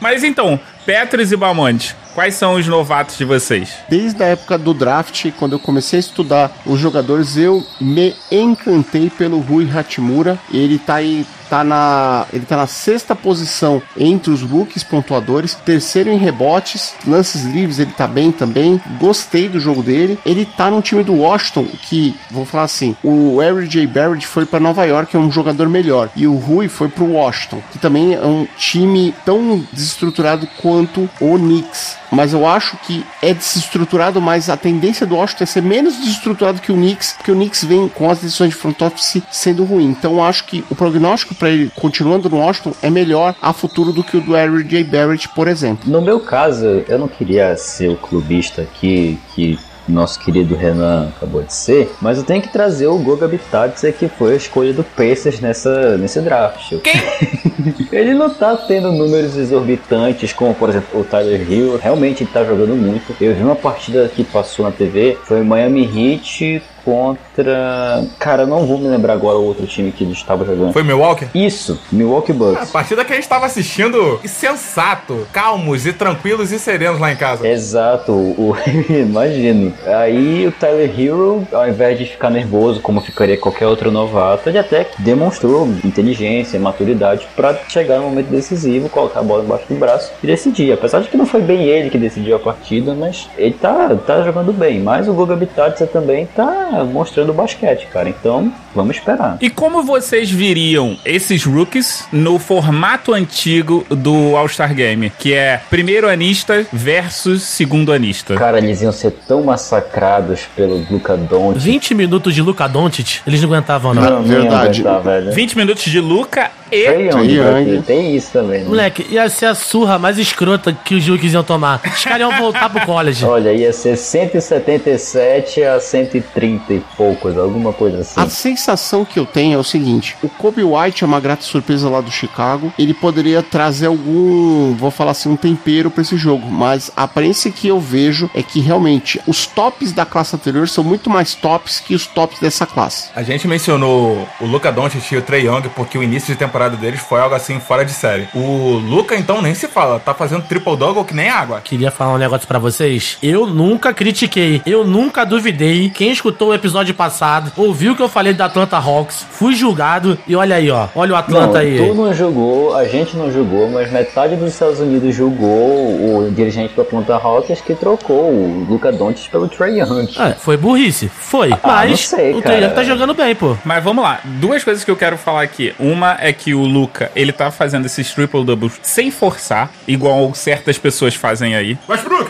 S1: Mas então, Petros e Balmonte, quais são os novatos de vocês?
S4: Desde a época do draft, quando eu comecei a estudar os jogadores, eu me encantei pelo Rui Hachimura. Ele tá aí, tá na, ele tá na sexta posição entre os rookies pontuadores, terceiro em rebotes, lances livres, ele tá bem também. Gostei do jogo dele. Ele tá no time do Washington, que vou falar assim, o R.J. Barrett foi para Nova York, é um jogador melhor, e o Rui foi pro Washington, que também é um time tão desestruturado quanto o Knicks. Mas eu acho que é desestruturado, mas a tendência do Washington é ser menos desestruturado que o Knicks, porque o Knicks vem com as decisões de front office sendo ruim. Então eu acho que o prognóstico para ele continuando no Washington é melhor a futuro do que o do R.J. Barrett, por exemplo.
S5: No meu caso, eu não queria ser o clubista aqui que nosso querido Renan acabou de ser, mas eu tenho que trazer o Goga Bitadze que foi a escolha do Pacers nessa, nesse draft. ele não tá tendo números exorbitantes, como por exemplo o Tyler Hill, realmente ele tá jogando muito. Eu vi uma partida que passou na TV, foi Miami Heat contra. Cara, eu não vou me lembrar agora o outro time que ele estava jogando.
S3: Foi Milwaukee?
S5: Isso, Milwaukee Bucks.
S3: A partida que a gente estava assistindo, sensato, calmos e tranquilos e serenos lá em casa.
S5: Exato, o, imagino. Aí o Tyler Hero, ao invés de ficar nervoso como ficaria qualquer outro novato, ele até demonstrou inteligência, maturidade para chegar no momento decisivo, colocar a bola embaixo do braço e decidir. Apesar de que não foi bem ele que decidiu a partida, mas ele tá, tá jogando bem. Mas o Goga Bitadze também tá mostrando basquete, cara. Então, vamos esperar.
S1: E como vocês viriam esses rookies no formato antigo do All-Star Game, que é primeiro anista versus segundo anista?
S5: Cara, eles iam ser tão massacrados pelo Luca Doncic.
S2: 20 minutos de Luca Doncic, eles não aguentavam, não.
S5: Não, não velho.
S1: 20 minutos de Luca e
S5: Young,
S4: Young.
S5: tem isso também. Né?
S2: Moleque, ia ser a surra mais escrota que os rookies iam tomar. Os caras iam voltar pro college.
S5: Olha, ia ser 177 a 130 e poucos, alguma coisa assim.
S4: A sensação que eu tenho é o seguinte: o Kobe White é uma grata surpresa lá do Chicago. Ele poderia trazer algum, vou falar assim, um tempero pra esse jogo. Mas a aparência que eu vejo é que realmente os tops da classe anterior são muito mais tops que os tops dessa classe.
S3: A gente mencionou o Luca Doncic e o Trey Young porque o início de temporada deles foi algo assim fora de série. O Luca, então, nem se fala. Tá fazendo triple-double que nem água.
S2: Queria falar um negócio pra vocês. Eu nunca critiquei, eu nunca duvidei. Quem escutou o episódio passado, ouviu o que eu falei da Atlanta Hawks, fui julgado e olha aí, ó. Olha o Atlanta
S5: Não,
S2: aí.
S5: tu não julgou, a gente não julgou, mas metade dos Estados Unidos julgou o dirigente do Atlanta Hawks que trocou o Luca Doncic pelo Trey Young.
S2: É, foi burrice, foi.
S5: Ah, não
S2: mas
S5: sei,
S2: o. Trey Young tá jogando bem, pô.
S1: Mas vamos lá, duas coisas que eu quero falar aqui. Uma é que que o Luca, ele tá fazendo esses triple doubles sem forçar, igual certas pessoas fazem aí.
S3: Westbrook!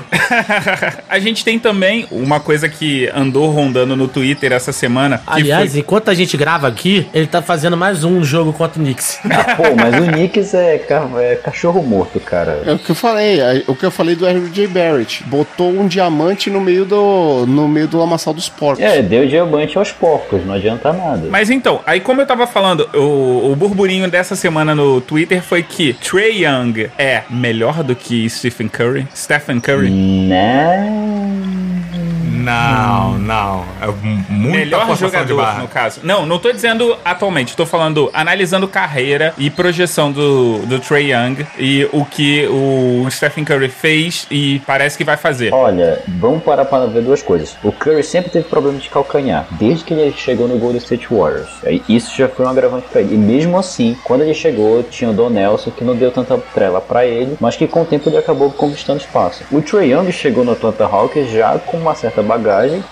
S1: a gente tem também uma coisa que andou rondando no Twitter essa semana.
S2: Aliás,
S1: foi...
S2: enquanto a gente grava aqui, ele tá fazendo mais um jogo contra o Knicks.
S5: Ah, pô, mas o Knicks é, ca- é cachorro morto, cara.
S4: É o que eu falei, é o que eu falei do RJ Barrett. Botou um diamante no meio do no meio do lamaçal dos porcos.
S5: É, deu diamante aos porcos, não adianta nada.
S1: Mas então, aí como eu tava falando, o, o burburinho dessa semana no Twitter foi que Trey Young é melhor do que Stephen Curry? Stephen Curry?
S3: Não, não. É m- muita
S1: Melhor jogador,
S3: barra.
S1: no caso. Não, não tô dizendo atualmente, tô falando analisando carreira e projeção do, do Trey Young e o que o Stephen Curry fez e parece que vai fazer.
S5: Olha, vamos parar para ver duas coisas. O Curry sempre teve problema de calcanhar, desde que ele chegou no Golden State Warriors. Aí Isso já foi um agravante para ele. E mesmo assim, quando ele chegou, tinha o Don Nelson que não deu tanta trela para ele, mas que com o tempo ele acabou conquistando espaço. O Trey Young chegou no Atlanta Hawks já com uma certa bagagem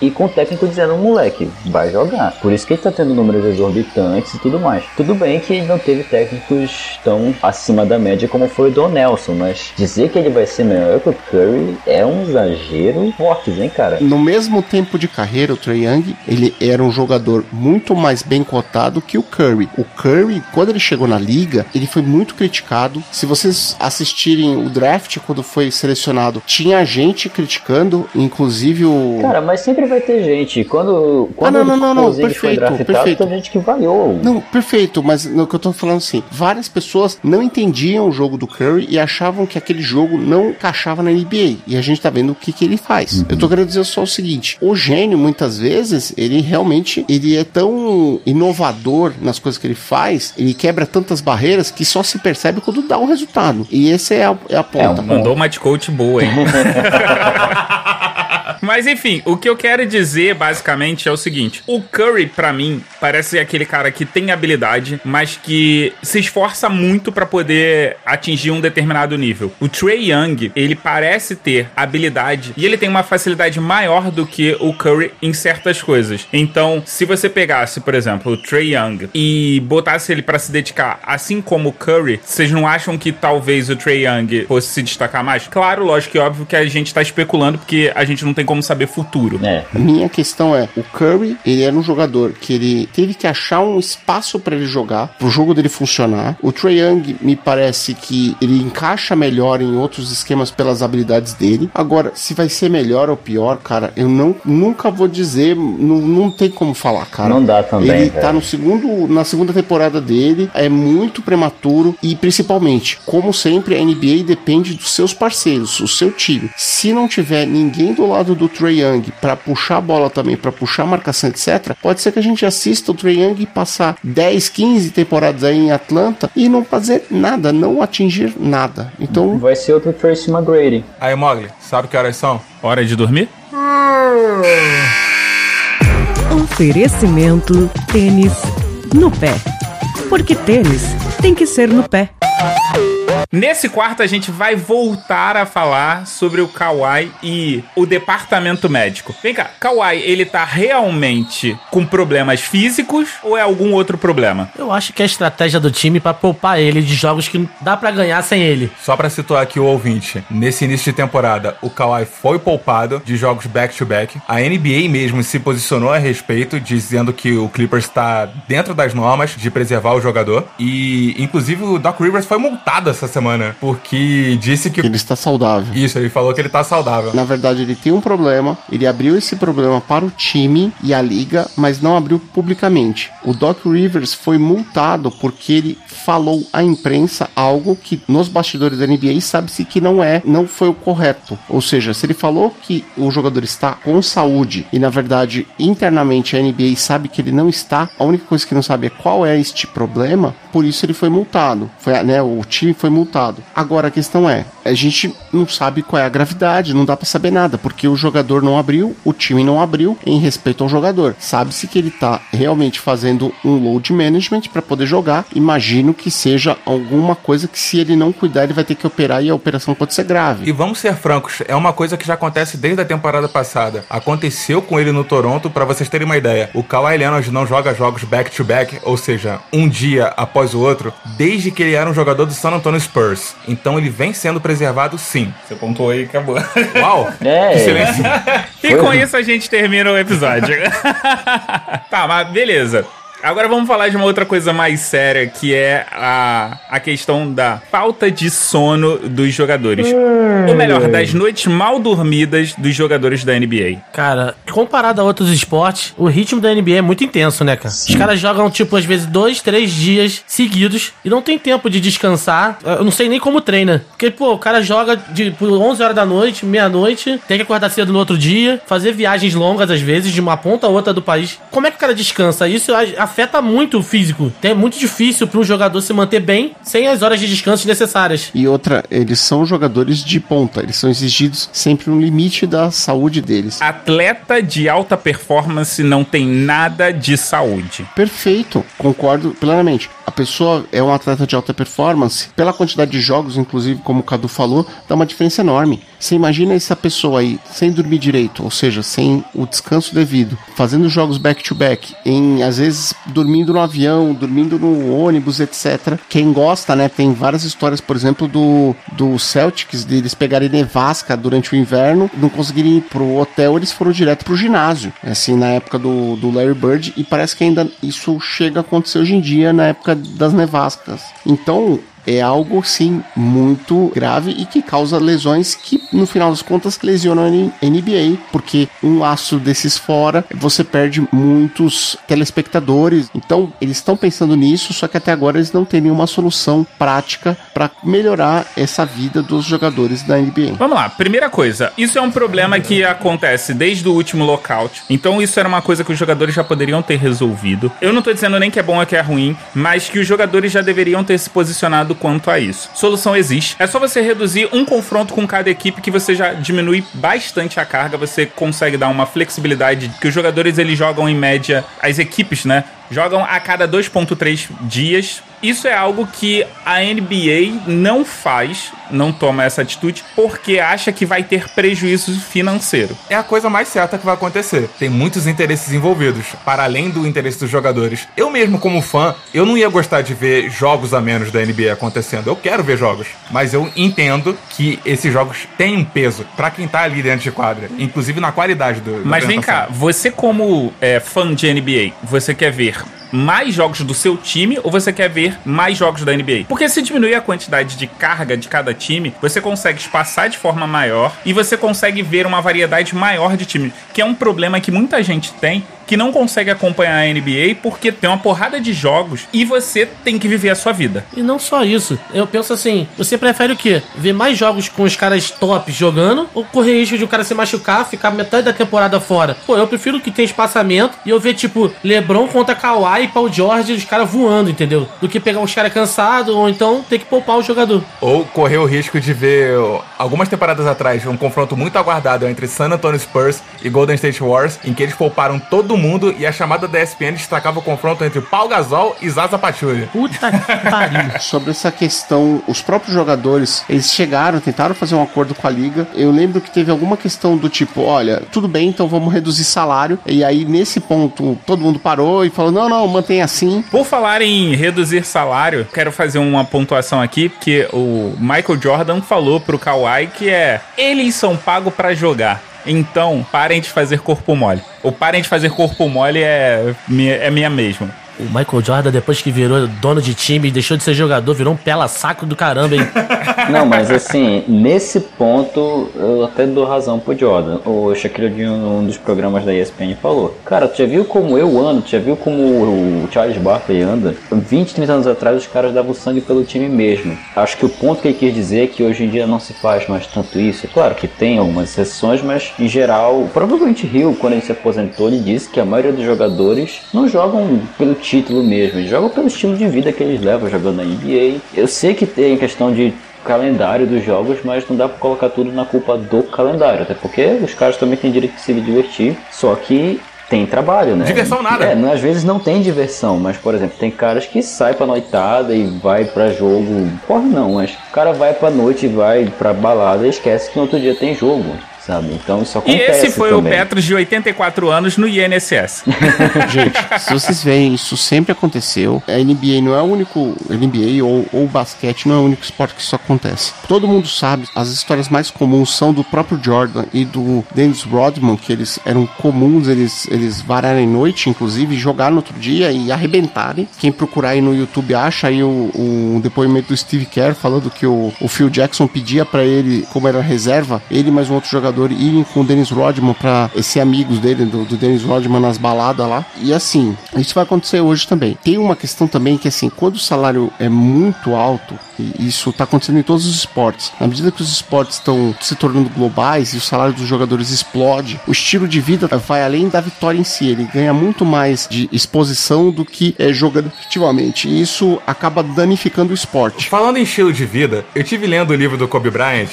S5: e com o técnico dizendo, moleque, vai jogar. Por isso que ele tá tendo números exorbitantes e tudo mais. Tudo bem que ele não teve técnicos tão acima da média como foi o Don Nelson, mas dizer que ele vai ser melhor que o Curry é um exagero forte, hein, cara?
S4: No mesmo tempo de carreira, o Trae Young, ele era um jogador muito mais bem cotado que o Curry. O Curry, quando ele chegou na liga, ele foi muito criticado. Se vocês assistirem o draft quando foi selecionado, tinha gente criticando, inclusive o
S5: Cara, mas sempre vai ter gente. Quando, quando
S4: Ah, não, não, não, não,
S5: Porzingis foi
S4: perfeito,
S5: draftado,
S4: perfeito.
S5: tem gente que vaiou.
S4: Não, perfeito, mas no que eu tô falando assim, várias pessoas não entendiam o jogo do Curry e achavam que aquele jogo não encaixava na NBA. E a gente tá vendo o que que ele faz. Eu tô querendo dizer só o seguinte, o gênio, muitas vezes, ele realmente, ele é tão inovador nas coisas que ele faz, ele quebra tantas barreiras que só se percebe quando dá o resultado. E esse é a, é a ponta.
S1: Mandou uma de coach boa, hein? Mas enfim, o que eu quero dizer basicamente é o seguinte: o Curry, pra mim, parece aquele cara que tem habilidade, mas que se esforça muito pra poder atingir um determinado nível. O Trey Young, ele parece ter habilidade e ele tem uma facilidade maior do que o Curry em certas coisas. Então, se você pegasse, por exemplo, o Trey Young e botasse ele pra se dedicar assim como o Curry, vocês não acham que talvez o Trey Young fosse se destacar mais? Claro, lógico que é óbvio que a gente tá especulando porque a gente não tem como saber futuro.
S5: É.
S4: Minha questão é, o Curry, ele era um jogador que ele teve que achar um espaço pra ele jogar, pro jogo dele funcionar. O Trae Young me parece que ele encaixa melhor em outros esquemas pelas habilidades dele. Agora, se vai ser melhor ou pior, cara, eu não nunca vou dizer, não, não tem como falar, cara.
S5: Não dá também,
S4: Ele
S5: velho.
S4: tá no segundo, na segunda temporada dele, é muito prematuro e principalmente, como sempre, a NBA depende dos seus parceiros, o seu time. Se não tiver ninguém do lado do Trae Young pra puxar a bola também, pra puxar a marcação, etc, pode ser que a gente assista o Trae Young passar 10, 15 temporadas aí em Atlanta e não fazer nada, não atingir nada. Então,
S5: Vai ser outro Tracy McGrady.
S3: Aí, Mogli, sabe que horas são?
S1: Hora de dormir?
S9: Oferecimento tênis no pé. Porque tênis tem que ser no pé.
S1: Nesse quarto a gente vai voltar a falar sobre o Kawhi e o departamento médico. Vem cá, Kawhi, ele tá realmente com problemas físicos ou é algum outro problema?
S2: Eu acho que é a estratégia do time pra poupar ele de jogos que dá pra ganhar sem ele.
S3: Só pra situar aqui o ouvinte, nesse início de temporada, o Kawhi foi poupado de jogos back-to-back. A NBA mesmo se posicionou a respeito, dizendo que o Clippers está dentro das normas de preservar o jogador. E, inclusive, o Doc Rivers foi multado essa semana, porque disse que...
S4: ele está saudável.
S3: Isso, ele falou que ele tá saudável.
S4: Na verdade, ele tem um problema. Ele abriu esse problema para o time e a liga, mas não abriu publicamente. O Doc Rivers foi multado porque ele falou à imprensa algo que nos bastidores da NBA sabe-se que não é, não foi o correto. Ou seja, se ele falou que o jogador está com saúde e na verdade internamente a NBA sabe que ele não está, a única coisa que não sabe é qual é este problema, por isso ele foi multado. Foi, né, o time foi multado. Agora a questão é, a gente não sabe qual é a gravidade, não dá pra saber nada, porque o jogador não abriu, o time não abriu em respeito ao jogador. Sabe-se que ele tá realmente fazendo um load management para poder jogar. Imagino que seja alguma coisa que se ele não cuidar, ele vai ter que operar e a operação pode ser grave.
S3: E vamos ser francos, é uma coisa que já acontece desde a temporada passada. Aconteceu com ele no Toronto, para vocês terem uma ideia. O Kawhi Leonard não joga jogos back-to-back, -back, ou seja, um dia após o outro, desde que ele era um jogador do San Antonio Spurs. Então ele vem sendo preservado sim.
S1: Você pontuou aí e acabou.
S3: Uau!
S5: É.
S3: Que silêncio.
S1: E com isso a gente termina o episódio. tá, mas beleza. Agora vamos falar de uma outra coisa mais séria, que é a, a questão da falta de sono dos jogadores. Ou melhor, das noites mal dormidas dos jogadores da NBA.
S2: Cara, comparado a outros esportes, o ritmo da NBA é muito intenso, né, cara? Os caras jogam, tipo, às vezes dois, três dias seguidos e não tem tempo de descansar. Eu não sei nem como treina. Porque, pô, o cara joga de, por 11 horas da noite, meia-noite, tem que acordar cedo no outro dia, fazer viagens longas, às vezes, de uma ponta a outra do país. Como é que o cara descansa? Isso afeta muito o físico. É muito difícil para um jogador se manter bem sem as horas de descanso necessárias.
S4: E outra, eles são jogadores de ponta, eles são exigidos sempre no limite da saúde deles.
S1: Atleta de alta performance não tem nada de saúde.
S4: Perfeito, concordo plenamente. A pessoa é um atleta de alta performance, pela quantidade de jogos, inclusive, como o Cadu falou, dá uma diferença enorme. Você imagina essa pessoa aí sem dormir direito, ou seja, sem o descanso devido, fazendo jogos back-to-back, em às vezes dormindo no avião, dormindo no ônibus, etc. Quem gosta, né? Tem várias histórias, por exemplo, do, do Celtics, deles pegarem nevasca durante o inverno, não conseguirem ir pro hotel, eles foram direto pro ginásio. Assim, na época do, do Larry Bird, e parece que ainda isso chega a acontecer hoje em dia, na época das nevascas. Então, é algo sim muito grave e que causa lesões que no final das contas lesionam a NBA, porque um aço desses fora, você perde muitos telespectadores. Então, eles estão pensando nisso, só que até agora eles não têm nenhuma solução prática para melhorar essa vida dos jogadores da NBA.
S1: Vamos lá, primeira coisa, isso é um problema que acontece desde o último lockout. Então, isso era uma coisa que os jogadores já poderiam ter resolvido. Eu não tô dizendo nem que é bom ou que é ruim, mas que os jogadores já deveriam ter se posicionado quanto a isso. Solução existe. É só você reduzir um confronto com cada equipe que você já diminui bastante a carga, você consegue dar uma flexibilidade que os jogadores eles jogam em média, as equipes, né? Jogam a cada 2.3 dias. Isso é algo que a NBA não faz, não toma essa atitude, porque acha que vai ter prejuízo financeiro.
S3: É a coisa mais certa que vai acontecer. Tem muitos interesses envolvidos, para além do interesse dos jogadores. Eu mesmo, como fã, eu não ia gostar de ver jogos a menos da NBA acontecendo. Eu quero ver jogos, mas eu entendo que esses jogos têm um peso para quem tá ali dentro de quadra, inclusive na qualidade do.
S1: Mas vem cá, você como é, fã de NBA, você quer ver mais jogos do seu time ou você quer ver mais jogos da NBA? Porque se diminuir a quantidade de carga de cada time, você consegue espaçar de forma maior e você consegue ver uma variedade maior de times, que é um problema que muita gente tem que não consegue acompanhar a NBA porque tem uma porrada de jogos e você tem que viver a sua vida.
S2: E não só isso. Eu penso assim, você prefere o quê? Ver mais jogos com os caras tops jogando ou correr risco de o um cara se machucar, ficar metade da temporada fora? Pô, eu prefiro que tenha espaçamento e eu ver, tipo, LeBron contra Kawhi e Paul George e os caras voando, entendeu? Do que pegar os caras cansados ou então ter que poupar o jogador.
S3: Ou correr o risco de ver algumas temporadas atrás um confronto muito aguardado entre San Antonio Spurs e Golden State Warriors, em que eles pouparam todo mundo e a chamada da ESPN destacava o confronto entre Paul Gasol e Zaza Pachulia.
S2: Puta que pariu.
S4: Sobre essa questão, os próprios jogadores, eles chegaram, tentaram fazer um acordo com a liga. Eu lembro que teve alguma questão do tipo, olha, tudo bem, então vamos reduzir salário. E aí nesse ponto todo mundo parou e falou: "Não, não, mantém assim".
S1: Por falar em reduzir salário, quero fazer uma pontuação aqui, porque o Michael Jordan falou pro Kawhi que é eles são pagos para jogar. Então, parem de fazer corpo mole. O parem de fazer corpo mole é minha, é minha mesma.
S2: O Michael Jordan, depois que virou dono de time, deixou de ser jogador, virou um pela-saco do caramba, hein?
S5: Não, mas assim, nesse ponto, eu até dou razão pro Jordan. O Shaquille de um dos programas da ESPN falou: Cara, tu já viu como eu ando? Tu já viu como o Charles Barkley anda? 20, 30 anos atrás, os caras davam sangue pelo time mesmo. Acho que o ponto que ele quis dizer é que hoje em dia não se faz mais tanto isso. Claro que tem algumas exceções, mas em geral, o próprio Grant Hill, quando ele se aposentou, ele disse que a maioria dos jogadores não jogam pelo título mesmo, eles jogam pelo estilo de vida que eles levam jogando na NBA. Eu sei que tem questão de calendário dos jogos, mas não dá pra colocar tudo na culpa do calendário, até porque os caras também têm direito de se divertir, só que tem trabalho, né?
S3: Diversão nada.
S5: É, às vezes não tem diversão, mas por exemplo, tem caras que saem pra noitada e vai pra jogo. Porra, não, mas o cara vai pra noite e vai pra balada e esquece que no outro dia tem jogo. Sabe? Então isso
S1: E
S5: acontece.
S1: esse foi
S5: também.
S1: o Petros de 84 anos no INSS.
S4: Gente, se vocês veem, isso sempre aconteceu. A NBA não é o único. NBA ou, ou o basquete não é o único esporte que isso acontece. Todo mundo sabe, as histórias mais comuns são do próprio Jordan e do Dennis Rodman, que eles eram comuns, eles, eles vararem noite, inclusive, jogar no outro dia e arrebentarem. Quem procurar aí no YouTube acha aí o, o depoimento do Steve Kerr falando que o, o Phil Jackson pedia pra ele, como era reserva, ele mais um outro jogador irem com o Dennis Rodman pra ser amigos dele, do, do Dennis Rodman nas baladas lá. E assim, isso vai acontecer hoje também. Tem uma questão também que assim, quando o salário é muito alto, e isso tá acontecendo em todos os esportes, na medida que os esportes estão se tornando globais e o salário dos jogadores explode, o estilo de vida vai além da vitória em si, ele ganha muito mais de exposição do que é, jogando efetivamente. E isso acaba danificando o esporte.
S3: Falando em estilo de vida, eu tive lendo o livro do Kobe Bryant,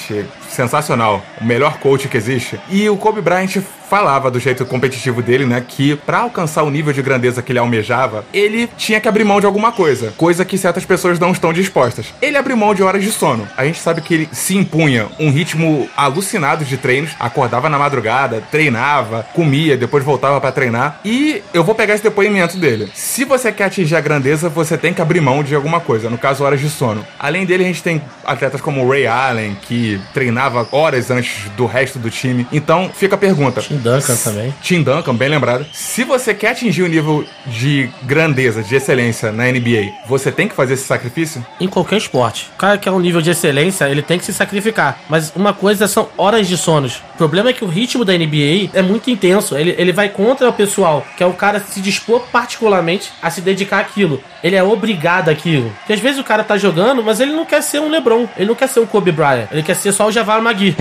S3: sensacional, o melhor coach que existe. E o Kobe Bryant falava do jeito competitivo dele, né, que pra alcançar o nível de grandeza que ele almejava, ele tinha que abrir mão de alguma coisa, coisa que certas pessoas não estão dispostas. Ele abriu mão de horas de sono. A gente sabe que ele se impunha um ritmo alucinado de treinos, acordava na madrugada, treinava, comia, depois voltava pra treinar. E eu vou pegar esse depoimento dele. Se você quer atingir a grandeza, você tem que abrir mão de alguma coisa, no caso horas de sono. Além dele, a gente tem atletas como o Ray Allen, que treinava horas antes do resto do time. Então, fica a pergunta.
S2: Tim Duncan também.
S3: Tim Duncan, bem lembrado. Se você quer atingir o nível de grandeza, de excelência na NBA, você tem que fazer esse sacrifício?
S2: Em qualquer esporte. O cara que é um nível de excelência, ele tem que se sacrificar. Mas uma coisa são horas de sonos. O problema é que o ritmo da NBA é muito intenso. Ele, ele vai contra o pessoal, que é o cara se dispor particularmente a se dedicar àquilo. Ele é obrigado àquilo. Porque às vezes o cara tá jogando, mas ele não quer ser um LeBron. Ele não quer ser um Kobe Bryant. Ele quer ser só o Javar Magui.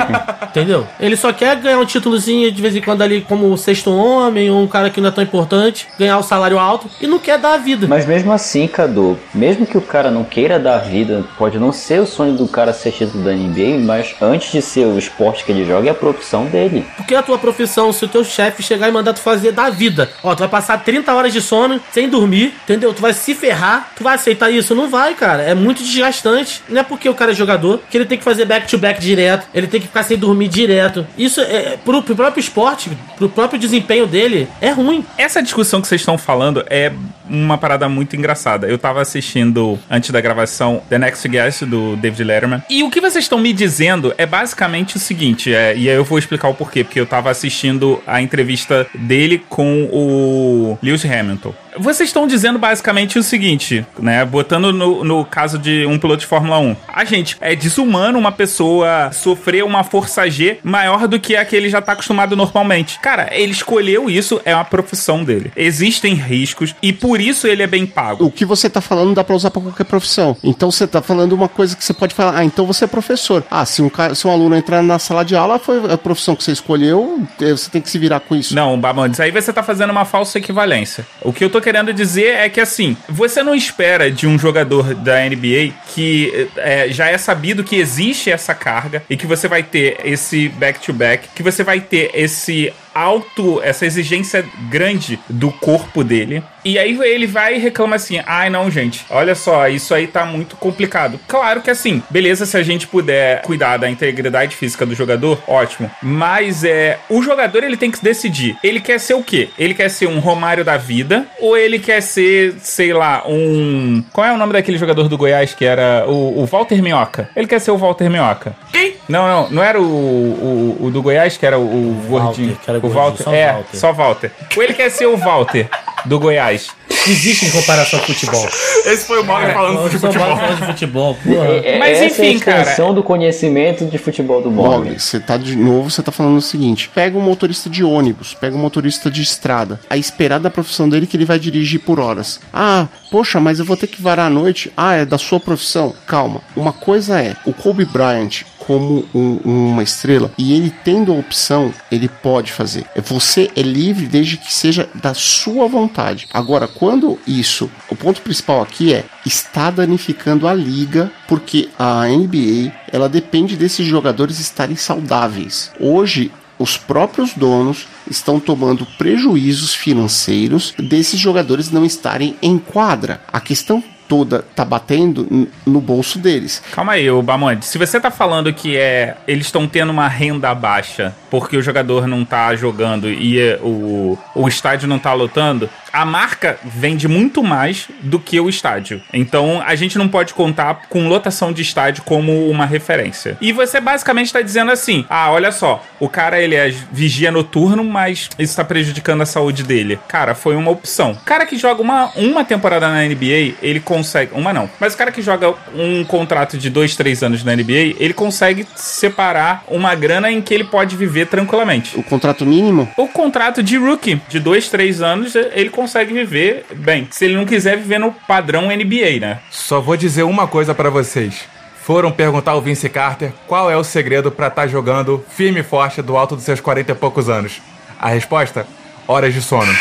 S2: Entendeu? Ele só quer ganhar um títulozinho de vez em quando ali como o sexto homem, ou um cara que não é tão importante, ganhar o salário alto e não quer dar a vida.
S5: Mas mesmo assim, Cadu, mesmo que o cara não queira dar vida, pode não ser o sonho do cara ser título da NBA, mas antes de ser o esporte que ele joga, é a profissão dele.
S2: Porque a tua profissão, se o teu chefe chegar e mandar tu fazer da vida, ó, tu vai passar 30 horas de sono sem dormir, entendeu? Tu vai se ferrar, tu vai aceitar isso? Não vai, cara. É muito desgastante. Não é porque o cara é jogador que ele tem que fazer back-to-back direto, ele tem que ficar sem dormir direto. Isso é pro, pro próprio esporte, pro próprio desempenho dele, é ruim.
S1: Essa discussão que vocês estão falando é uma parada muito engraçada. Eu tava assistindo, antes da gravação, The Next Guest, do David Letterman. E o que vocês estão me dizendo é basicamente o seguinte, é, e aí eu vou explicar o porquê, porque eu tava assistindo a entrevista dele com o Lewis Hamilton. Vocês estão dizendo basicamente o seguinte, né? Botando no, no caso de um piloto de Fórmula 1. A gente, é desumano uma pessoa sofrer uma força G maior do que a que ele já tá acostumado normalmente. Cara, ele escolheu isso, é uma profissão dele. Existem riscos e por isso ele é bem pago.
S4: O que você tá falando dá pra usar pra qualquer profissão. Então você tá falando uma coisa que você pode falar, ah, então você é professor. Ah, se um, cara, se um aluno entrar na sala de aula, foi a profissão que você escolheu, eh, você tem que se virar com isso.
S1: Não, Babandes, aí você tá fazendo uma falsa equivalência. O que eu tô querendo dizer é que, assim, você não espera de um jogador da NBA que é, já é sabido que existe essa carga e que você vai ter esse back-to-back, que você vai ter esse alto, essa exigência grande do corpo dele. E aí ele vai e reclama assim: ai não, gente, olha só, isso aí tá muito complicado. Claro que assim, beleza, se a gente puder cuidar da integridade física do jogador, ótimo. Mas é. O jogador ele tem que decidir. Ele quer ser o quê? Ele quer ser um Romário da vida? Ou ele quer ser, sei lá, um. Qual é o nome daquele jogador do Goiás que era o, o Walter Minhoca? Ele quer ser o Walter Minhoca. Quem? Não, não, não era o, o, o do Goiás que era o, o gordinho.
S2: era
S1: o Walter.
S2: só
S1: é,
S2: Walter.
S1: só Walter. Ou ele quer ser o Walter do Goiás.
S2: Existe em comparação ao futebol.
S3: Esse foi o Mogli falando de futebol.
S2: falando de futebol, porra.
S5: É,
S1: Mas
S5: essa
S1: enfim,
S5: é a extensão
S1: cara.
S5: do conhecimento de futebol do. Mogli,
S4: você tá de novo, você tá falando o seguinte: pega um motorista de ônibus, pega um motorista de estrada, a esperar da profissão dele que ele vai dirigir por horas. Ah, poxa, mas eu vou ter que varar à noite. Ah, é da sua profissão. Calma. Uma coisa é, o Kobe Bryant, como um- uma estrela e ele tendo a opção, ele pode fazer. É, Você é livre desde que seja da sua vontade. Agora, quando isso, o ponto principal aqui é está danificando a liga porque a NBA ela depende desses jogadores estarem saudáveis. Hoje os próprios donos estão tomando prejuízos financeiros desses jogadores não estarem em quadra. A questão toda tá batendo no bolso deles.
S1: Calma aí, ô Bamonte. Se você tá falando que é eles estão tendo uma renda baixa porque o jogador não tá jogando e o, o estádio não tá lotando, a marca vende muito mais do que o estádio. Então a gente não pode contar com lotação de estádio como uma referência. E você basicamente está dizendo assim: ah, olha só, o cara ele é vigia noturno, mas isso tá prejudicando a saúde dele. Cara, foi uma opção. O cara que joga uma, uma temporada na NBA, ele consegue. Uma não. Mas o cara que joga um contrato de dois, três anos na NBA, ele consegue separar uma grana em que ele pode viver tranquilamente.
S4: O contrato mínimo
S1: O contrato de rookie de dois, três anos, ele consegue viver bem. Se ele não quiser viver no padrão NBA, né?
S3: Só vou dizer uma coisa pra vocês. Foram perguntar ao Vince Carter qual é o segredo pra estar jogando firme e forte do alto dos seus 40 e poucos anos. A resposta? Horas de sono.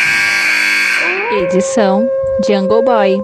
S11: Edição Jungle Boy.